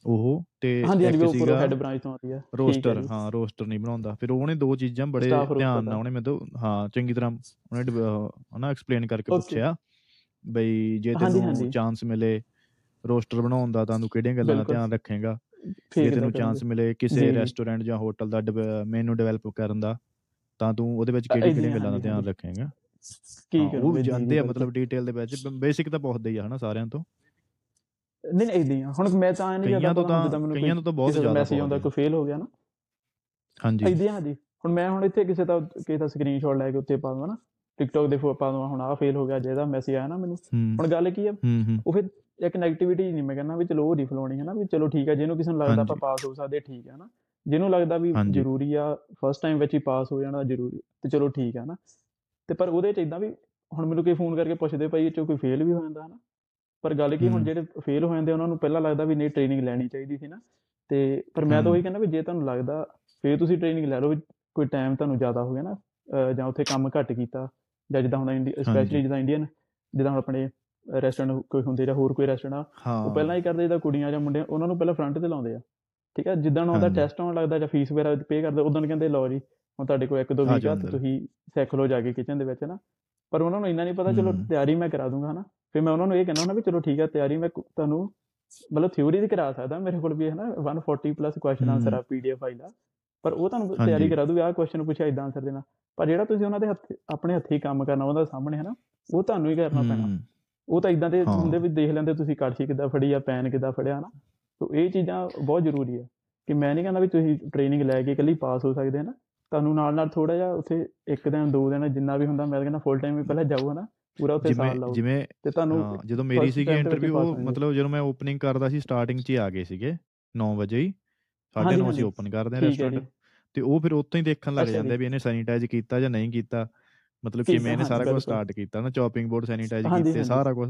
A: ਉਹ ਤੇ ਇੱਕ ਸੀਗਾ
B: ਹੈਡ ਬ੍ਰਾਂਚ ਤੋਂ ਆਉਂਦੀ ਆ
A: ਰੋਸਟਰ। ਹਾਂ ਰੋਸਟਰ ਨਹੀਂ ਬਣਾਉਂਦਾ ਫਿਰ ਉਹਨੇ ਦੋ ਚੀਜ਼ਾਂ ਬੜੇ ਧਿਆਨ ਨਾਲ। ਉਹਨੇ ਮੈਨੂੰ ਹਾਂ ਚੰਗੀ ਤਰ੍ਹਾਂ ਉਹਨੇ ਹਨਾ ਐਕਸਪਲੇਨ ਕਰਕੇ. ਪੁੱਛਿਆ ਬਈ ਜੇ ਤੈਨੂੰ। ਚਾਂਸ ਮਿਲੇ ਰੋਸਟਰ ਬਣਾਉਣ ਦਾ ਤਾਂ ਤੂੰ ਕਿਹੜੀਆਂ ਗੱਲਾਂ ਦਾ। ਧਿਆਨ ਰੱਖੇਗਾ ਜੇ ਤੈਨੂੰ ਚਾਂਸ। ਮਿਲੇ ਕਿਸੇ। ਰੈਸਟੋਰੈਂਟ ਜਾਂ। ਹੋਟਲ ਦਾ ਮੈਨੂ ਡਿਵੈਲਪ ਕਰਨ ਦਾ ਤਾਂ ਤੂੰ ਉਹਦੇ ਵਿੱਚ ਕਿਹੜੀ ਕਿਹੜੀਆਂ ਗੱਲਾਂ ਦਾ ਧਿਆਨ। ਰੱਖੇਗਾ?
B: ਕੀ
A: ਹਾਂ, ਉਹ
B: ਕਰੋਗੇ
A: ਵੀ
B: ਜੀ,
A: ਜਾਂਦੇ
B: ਜੀ,
A: ਆ। ਮਤਲਬ ਡਿਟੇਲ ਦੇ ਵਿੱਚ ਬੇਸਿਕ ਤਾਂ ਬਹੁਤ ਹੀ ਆ ਹਨਾ ਸਾਰਿਆਂ ਤੋਂ।
B: ਨਹੀਂ ਨਹੀਂ ਇਦਾਂ ਆ। ਹੁਣ ਮੈਂ ਤਾਂ ਨਹੀਂ ਕਰਦਾ
A: ਤੋਂ
B: ਮੈਨੂੰ
A: ਕਈਆਂ ਤੋਂ ਤਾਂ ਬਹੁਤ ਜ਼ਿਆਦਾ
B: ਮੈਸੇਜ ਆਉਂਦਾ ਕੋਈ ਫੇਲ ਹੋ ਗਿਆ ਨਾ।
A: ਹਾਂਜੀ।
B: ਇਦਾਂ ਹਾਂਜੀ ਹੁਣ ਮੈਂ ਹੁਣ ਇੱਥੇ ਕਿਸੇ ਦਾ ਕਿਸੇ ਦਾ ਸਕਰੀਨਸ਼ਾਟ ਲੈ ਕੇ ਉੱਤੇ ਪਾ ਦਵਾਂ ਨਾ ਟਿਕਟੋਕ ਦੇ ਫੋ ਪਾ ਦਵਾਂ ਹੁਣ ਆਹ ਫੇਲ ਹੋ ਗਿਆ ਜਿਹਦਾ ਮੈਸੇਜ ਆਇਆ ਨਾ ਮੈਨੂੰ। ਹੁਣ ਗੱਲ ਕੀ ਆ? ਉਹ ਫਿਰ ਇੱਕ ਨੈਗੇਟਿਵਿਟੀ ਨਹੀਂ ਮੈਂ ਕਹਿੰਦਾ ਵੀ ਚਲੋ ਉਹ ਨਹੀਂ ਫਲਾਉਣੀ ਹੈ ਨਾ ਵੀ ਚਲੋ ਠੀਕ ਹੈ ਜਿਹਨੂੰ ਕਿਸੇ ਨੂੰ ਲੱਗਦਾ ਆਪਾਂ। ਪਾਸ ਹੋ ਸਕਦੇ ਠੀਕ ਹੈ ਨਾ ਜਿਹਨੂੰ ਲੱਗਦਾ ਵੀ। ਜ਼ਰੂਰੀ ਆ ਫਸਟ ਟਾਈਮ ਵਿੱਚ ਹੀ ਪਾਸ ਹੋ ਜਾਣਾ ਜ਼ਰੂਰੀ ਤੇ ਚਲੋ ਠੀਕ ਹੈ ਨਾ ਤੇ ਪਰ ਉਹਦੇ ਚ ਇਦਾਂ ਵੀ ਹੁਣ ਮੈਨੂੰ ਕੋਈ ਫੋਨ ਕਰਕੇ ਪੁੱਛਦੇ ਭਾਈ ਇਹ ਚੋਂ ਕੋਈ ਫੇਲ ਵੀ ਹੋ ਜਾਂਦਾ ਹਨਾ ਪਰ ਗੱਲ ਕੀ ਹੁਣ
A: ਹੂੰ।
B: ਜਿਹੜੇ ਫੇਲ ਹੋ ਜਾਂਦੇ ਉਹਨਾਂ ਨੂੰ ਪਹਿਲਾਂ ਲੱਗਦਾ ਵੀ ਨਹੀਂ ਟ੍ਰੇਨਿੰਗ ਲੈਣੀ ਚਾਹੀਦੀ ਸੀ ਨਾ ਤੇ ਪਰ ਮੈਂ ਤਾਂ
A: ਹੂੰ।
B: ਉਹੀ ਕਹਿੰਦਾ ਵੀ ਜੇ ਤੁਹਾਨੂੰ ਲੱਗਦਾ ਫੇਰ ਤੁਸੀਂ ਟ੍ਰੇਨਿੰਗ ਲੈ ਲਓ ਵੀ ਕੋਈ ਟਾਈਮ ਤੁਹਾਨੂੰ ਜ਼ਿਆਦਾ ਹੋ ਗਿਆ ਨਾ ਜਾਂ ਉੱਥੇ ਕੰਮ ਘੱਟ ਕੀਤਾ ਜਾਂ ਜਿੱਦਾਂ ਹੁਣ ਸਪੈਸ਼ਲੀ। ਜਿੱਦਾਂ ਇੰਡੀਅਨ ਜਿੱਦਾਂ ਹੁਣ ਆਪਣੇ ਰੈਸਟੋਰੈਂਟ ਕੋਈ ਹੁੰਦੇ ਜਾਂ ਹੋਰ ਕੋਈ ਰੈਸਟੋਰੈਂਟ
A: ਹਾਂ
B: ਉਹ ਪਹਿਲਾਂ ਹੀ ਕਰਦੇ ਜਿੱਦਾਂ ਕੁੜੀਆਂ ਜਾਂ ਮੁੰਡੇ ਉਹਨਾਂ ਨੂੰ ਪਹਿਲਾਂ ਫਰੰਟ ਤੇ ਲਾਉਂਦੇ ਆ ਠੀਕ ਹੈ ਜਿੱਦਾਂ ਉਹਦਾ। ਟੈਸਟ ਆਉਣ ਲੱਗਦਾ ਜਾਂ ਫੀਸ ਵਗੈਰਾ ਪੇ ਕਰਦੇ ਉਦੋਂ ਕਹਿੰਦੇ ਲਓ ਜੀ ਹੁਣ ਤੁਹਾਡੇ ਕੋਲ ਇੱਕ ਦੋ
A: ਆ
B: ਵੀਕ ਆ। ਤੁਸੀਂ ਸਿੱਖ ਲਓ ਜਾ ਕੇ ਕਿਚਨ ਦੇ ਵਿੱਚ ਨਾ ਪਰ ਉਹਨਾਂ ਨੂੰ ਇੰਨਾ ਨਹੀਂ ਪਤਾ ਚਲੋ। ਤਿਆਰੀ ਮੈਂ ਕਰਾ ਦੂੰਗਾ ਹਨਾ ਫਿਰ ਮੈਂ ਉਹਨਾਂ ਨੂੰ ਇਹ ਕਹਿੰਦਾ ਹੁੰਦਾ ਵੀ ਚਲੋ ਠੀਕ ਹੈ ਤਿਆਰੀ ਮੈਂ ਤੁਹਾਨੂੰ ਮਤਲਬ ਥਿਊਰੀ ਦੀ ਕਰਾ ਸਕਦਾ ਮੇਰੇ ਕੋਲ ਵੀ ਹੈ ਨਾ 140 ਪਲੱਸ ਕੁਐਸਚਨ। ਆਨਸਰ ਆ ਪੀਡੀਐਫ ਫਾਈਲ ਆ ਪਰ ਉਹ ਤੁਹਾਨੂੰ। ਤਿਆਰੀ ਕਰਾ ਦੂਗਾ ਆਹ ਕੁਐਸਚਨ ਪੁੱਛਿਆ ਇਦਾਂ ਆਨਸਰ ਦੇਣਾ ਪਰ ਜਿਹੜਾ ਤੁਸੀਂ ਉਹਨਾਂ ਦੇ ਹੱਥ ਆਪਣੇ ਹੱਥੀਂ ਕੰਮ ਕਰਨਾ ਉਹਦਾ ਸਾਹਮਣੇ ਹੈ ਨਾ ਉਹ ਤੁਹਾਨੂੰ ਹੀ ਕਰਨਾ ਪੈਣਾ। ਉਹ ਤਾਂ ਇਦਾਂ ਦੇ। ਹੁੰਦੇ ਵੀ ਦੇਖ ਲੈਂਦੇ ਤੁਸੀਂ ਕੜਛੀ ਕਿੱਦਾਂ ਫੜੀ ਆ ਪੈਨ ਕਿੱਦਾਂ ਫੜਿਆ ਨਾ ਸੋ ਇਹ ਚੀਜ਼ਾਂ ਬਹੁਤ ਜ਼ਰੂਰੀ ਹੈ ਕਿ ਮੈਂ ਨਹੀਂ ਕਹਿੰਦਾ ਵੀ ਤੁਸੀਂ ਟ੍ਰੇਨਿੰਗ ਲੈ ਕੇ ਇਕੱਲੀ ਪਾਸ ਹੋ ਸਕਦੇ ਨਾ ਤੁਹਾਨੂੰ ਨਾਲ ਨਾਲ ਥੋੜਾ ਜਿਹਾ ਉੱਥੇ ਇੱਕ ਦਿਨ ਦੋ ਦਿਨ ਜਿੰਨਾ ਵੀ ਹੁੰਦਾ ਮੈਂ ਕਹਿੰਦਾ ਫੁੱਲ ਟਾਈਮ ਵੀ ਪਹਿਲਾਂ ਜਾਊਗਾ ਨਾ ਪੂਰਾ ਉੱਥੇ ਸਾਲ ਲਾਓ
A: ਜਿਵੇਂ
B: ਤੇ ਤੁਹਾਨੂੰ
A: ਜਦੋਂ ਮੇਰੀ ਸੀਗੀ ਇੰਟਰਵਿਊ। ਮਤਲਬ ਜਦੋਂ ਮੈਂ ਓਪਨਿੰਗ ਕਰਦਾ ਸੀ ਸਟਾਰਟਿੰਗ 'ਚ ਹੀ ਆ ਗਏ ਸੀਗੇ 9 ਵਜੇ ਹੀ
B: ਹਾਂਜੀ,
A: 9:30
B: ਹਾਂਜੀ।
A: ਅਸੀਂ ਓਪਨ ਕਰਦੇ ਹੈ ਰੈਸਟੋਰੈਂਟ ਤੇ ਉਹ ਫਿਰ ਉੱਥੋਂ ਹੀ ਦੇਖਣ ਲੱਗ ਜਾਂਦੇ ਆ। ਵੀ ਇਹਨੇ ਸੈਨੀਟਾਈਜ਼ ਕੀਤਾ ਜਾਂ ਨਹੀਂ ਕੀਤਾ ਮਤਲਬ ਇਹਨੇ
B: ਹਾਂਜੀ,
A: ਸਾਰਾ ਕੁਝ। ਸਟਾਰਟ ਕੀਤਾ ਨਾ ਚੌਪਿੰਗ ਬੋਰਡ ਸੈਨੀਟਾਈਜ਼ ਕੀਤੇ। ਸਾਰਾ ਕੁਝ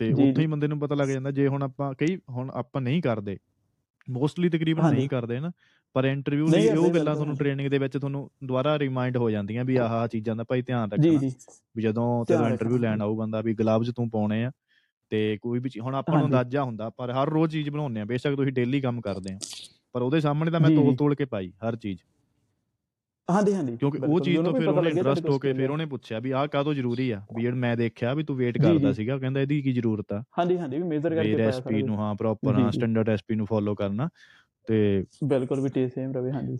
A: ਤੇ ਉੱਥੋਂ। ਹੀ ਬੰਦੇ ਨੂੰ ਪਤਾ ਲੱਗ ਜਾਂਦਾ ਜੇ ਹੁਣ ਆਪਾਂ ਕਈ ਹੁਣ ਆਪਾਂ ਨਹੀਂ ਕਰਦੇ ਮੋਸਟਲੀ ਤਕਰੀਬਨ। ਨਹੀਂ ਕਰਦੇ ਨਾ ਪਰ ਇੰਟਰਵਿਊ ਲਈ ਉਹ ਗੱਲਾਂ ਤੁਹਾਨੂੰ। ਟ੍ਰੇਨਿੰਗ ਦੇ ਵਿੱਚ ਤੁਹਾਨੂੰ ਦੁਬਾਰਾ ਰਿਮਾਈਂਡ ਹੋ ਜਾਂਦੀਆਂ ਵੀ ਆਹ ਚੀਜ਼ਾਂ ਦਾ ਭਾਈ ਧਿਆਨ ਰੱਖਣਾ ਵੀ ਜਦੋਂ ਤੇਰਾ ਇੰਟਰਵਿਊ ਲੈਣ ਆਊ ਬੰਦਾ ਵੀ ਗਲਵਜ਼ ਤੂੰ ਪਾਉਣੇ ਆ ਤੇ ਕੋਈ ਵੀ ਹੁਣ ਆਪਾਂ ਨੂੰ। ਅੰਦਾਜ਼ਾ ਹੁੰਦਾ ਪਰ ਹਰ ਰੋਜ਼ ਚੀਜ਼ ਬਣਾਉਂਦੇ ਆ ਬੇਸ਼ੱਕ ਤੁਸੀਂ ਡੇਲੀ ਕੰਮ ਕਰਦੇ ਆ ਪਰ ਉਹਦੇ ਸਾਹਮਣੇ ਤਾਂ ਮੈਂ ਤੋਲ। ਤੋਲ ਕੇ ਪਾਈ ਹਰ ਚੀਜ਼
B: ਹਾਂਜੀ ਹਾਂਜੀ
A: ਕਿਉਂਕਿ ਉਹ ਚੀਜ਼ ਤੋਂ ਫਿਰ ਉਹਨੇ ਇੰਟਰਸਟ ਹੋ ਕੇ ਫਿਰ ਉਹਨੇ ਪੁੱਛਿਆ ਵੀ ਆਹ ਕਾਹਤੋਂ ਜ਼ਰੂਰੀ ਆ? ਵੀ ਮੈਂ ਦੇਖਿਆ ਵੀ ਤੂੰ ਵੇਟ ਕਰਦਾ। ਸੀਗਾ ਕਹਿੰਦਾ ਇਹਦੀ ਕੀ ਜ਼ਰੂਰਤ ਆ?
B: ਹਾਂਜੀ ਹਾਂਜੀ ਵੀ ਮੇਜ਼ਰ ਕਰਕੇ ਪਾਇਆ ਸਾਰਾ
A: ਨੂੰ ਹਾਂ ਪ੍ਰੋਪਰ ਹਾਂ। ਸਟੈਂਡਰਡ ਰੈਸਪੀ ਨੂੰ ਫੋਲੋ ਕਰਨਾ ਤੇ।
B: ਬਿਲਕੁਲ ਵੀ ਟੇਸਟ ਸੇਮ ਰਵੇ ਹਾਂਜੀ।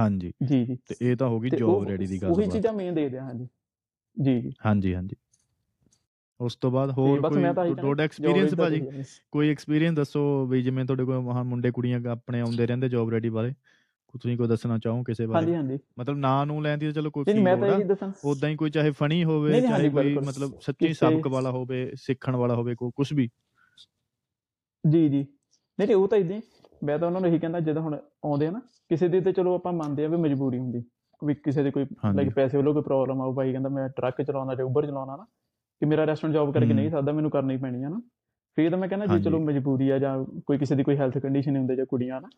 A: ਹਾਂਜੀ।
B: ਜੀ ਜੀ।
A: ਤੇ ਇਹ ਤਾਂ ਹੋ ਗਈ ਜੌਬ
B: ਉਹ-
A: ਰੈਡੀ ਦੀ
B: ਉਹੀ
A: ਗੱਲ
B: ਚੀਜ਼ਾਂ ਮੇਨ ਦੇਖਦੇ ਆ ਹਾਂਜੀ। ਜੀ ਜੀ।
A: ਹਾਂਜੀ ਹਾਂਜੀ। ਉਸ ਤੋਂ ਬਾਅਦ ਹੋਰ ਕੋਈ ਤੁਹਾਡਾ ਐਕਸਪੀਰੀਅੰਸ ਭਾਜੀ। ਕੋਈ ਐਕਸਪੀਰੀਅੰਸ ਦੱਸੋ ਵੀ ਜਿਵੇਂ ਤੁਹਾਡੇ ਕੋਲ ਮੁੰਡੇ ਕੁੜੀਆਂ ਆਪਣੇ ਆਉਂਦੇ ਰਹਿੰਦੇ ਜੌਬ ਰੈਡੀ ਵਾਲੇ ਤੁਸੀਂ ਕੋਈ ਦੱਸਣਾ ਚਾਹੋ ਕਿਸੇ ਬਾਰੇ?
B: ਹਾਂਜੀ ਹਾਂਜੀ।
A: ਮਤਲਬ ਨਾਂ ਨੂੰ ਲੈਣ ਦੀ ਤਾਂ ਚਲੋ ਕੋਈ
B: ਨਹੀਂ ਮੈਂ ਤਾਂ ਇਹੀ ਦੱਸਾਂ।
A: ਉਦਾਂ ਹੀ ਕੋਈ ਚਾਹੇ ਫਨੀ ਹੋਵੇ ਚਾਹੇ ਕੋਈ। ਮਤਲਬ ਸੱਚੀ ਸਬਕ ਵਾਲਾ ਹੋਵੇ ਸਿੱਖਣ ਵਾਲਾ ਹੋਵੇ ਕੋਈ ਕੁਝ ਵੀ।
B: ਜੀ ਜੀ। ਨਹੀਂ ਨਹੀਂ ਉਹ ਤਾਂ ਇਦਾਂ ਮੈਂ ਤਾਂ ਉਹਨਾਂ ਨੂੰ ਇਹੀ ਕਹਿੰਦਾ ਜਦੋਂ ਹੁਣ ਆਉਂਦੇ ਆ ਨਾ ਕਿਸੇ ਦੀ ਤੇ ਚਲੋ ਆਪਾਂ ਮੰਨਦੇ ਆ ਵੀ ਮਜਬੂਰੀ ਹੁੰਦੀ। ਵੀ ਕਿਸੇ ਦੇ ਕੋਈ। ਲਾਈਕ ਪੈਸੇ ਵੱਲੋਂ ਕੋਈ ਪ੍ਰੋਬਲਮ ਆ ਉਹ ਭਾਈ ਕਹਿੰਦਾ ਮੈਂ ਟਰੱਕ ਚਲਾਉਣਾ ਜਾਂ ਉਬਰ ਚਲਾਉਣਾ ਨਾ ਕਿ ਮੇਰਾ ਰੈਸਟੋਰੈਂਟ ਜੌਬ ਕਰਕੇ
A: ਹੂੰ।
B: ਨਹੀਂ ਸਕਦਾ ਮੈਨੂੰ ਕਰਨੀ ਪੈਣੀ ਆ ਨਾ। ਫਿਰ ਤਾਂ ਮੈਂ ਕਹਿੰਦਾ ਜੇ। ਚਲੋ ਮਜਬੂਰੀ ਆ ਜਾਂ ਕੋਈ ਕਿਸੇ ਦੀ ਕੋਈ ਹੈਲਥ ਕੰਡੀਸ਼ਨ ਹੁੰਦੇ ਜਾਂ ਕੁੜੀਆਂ ਨਾ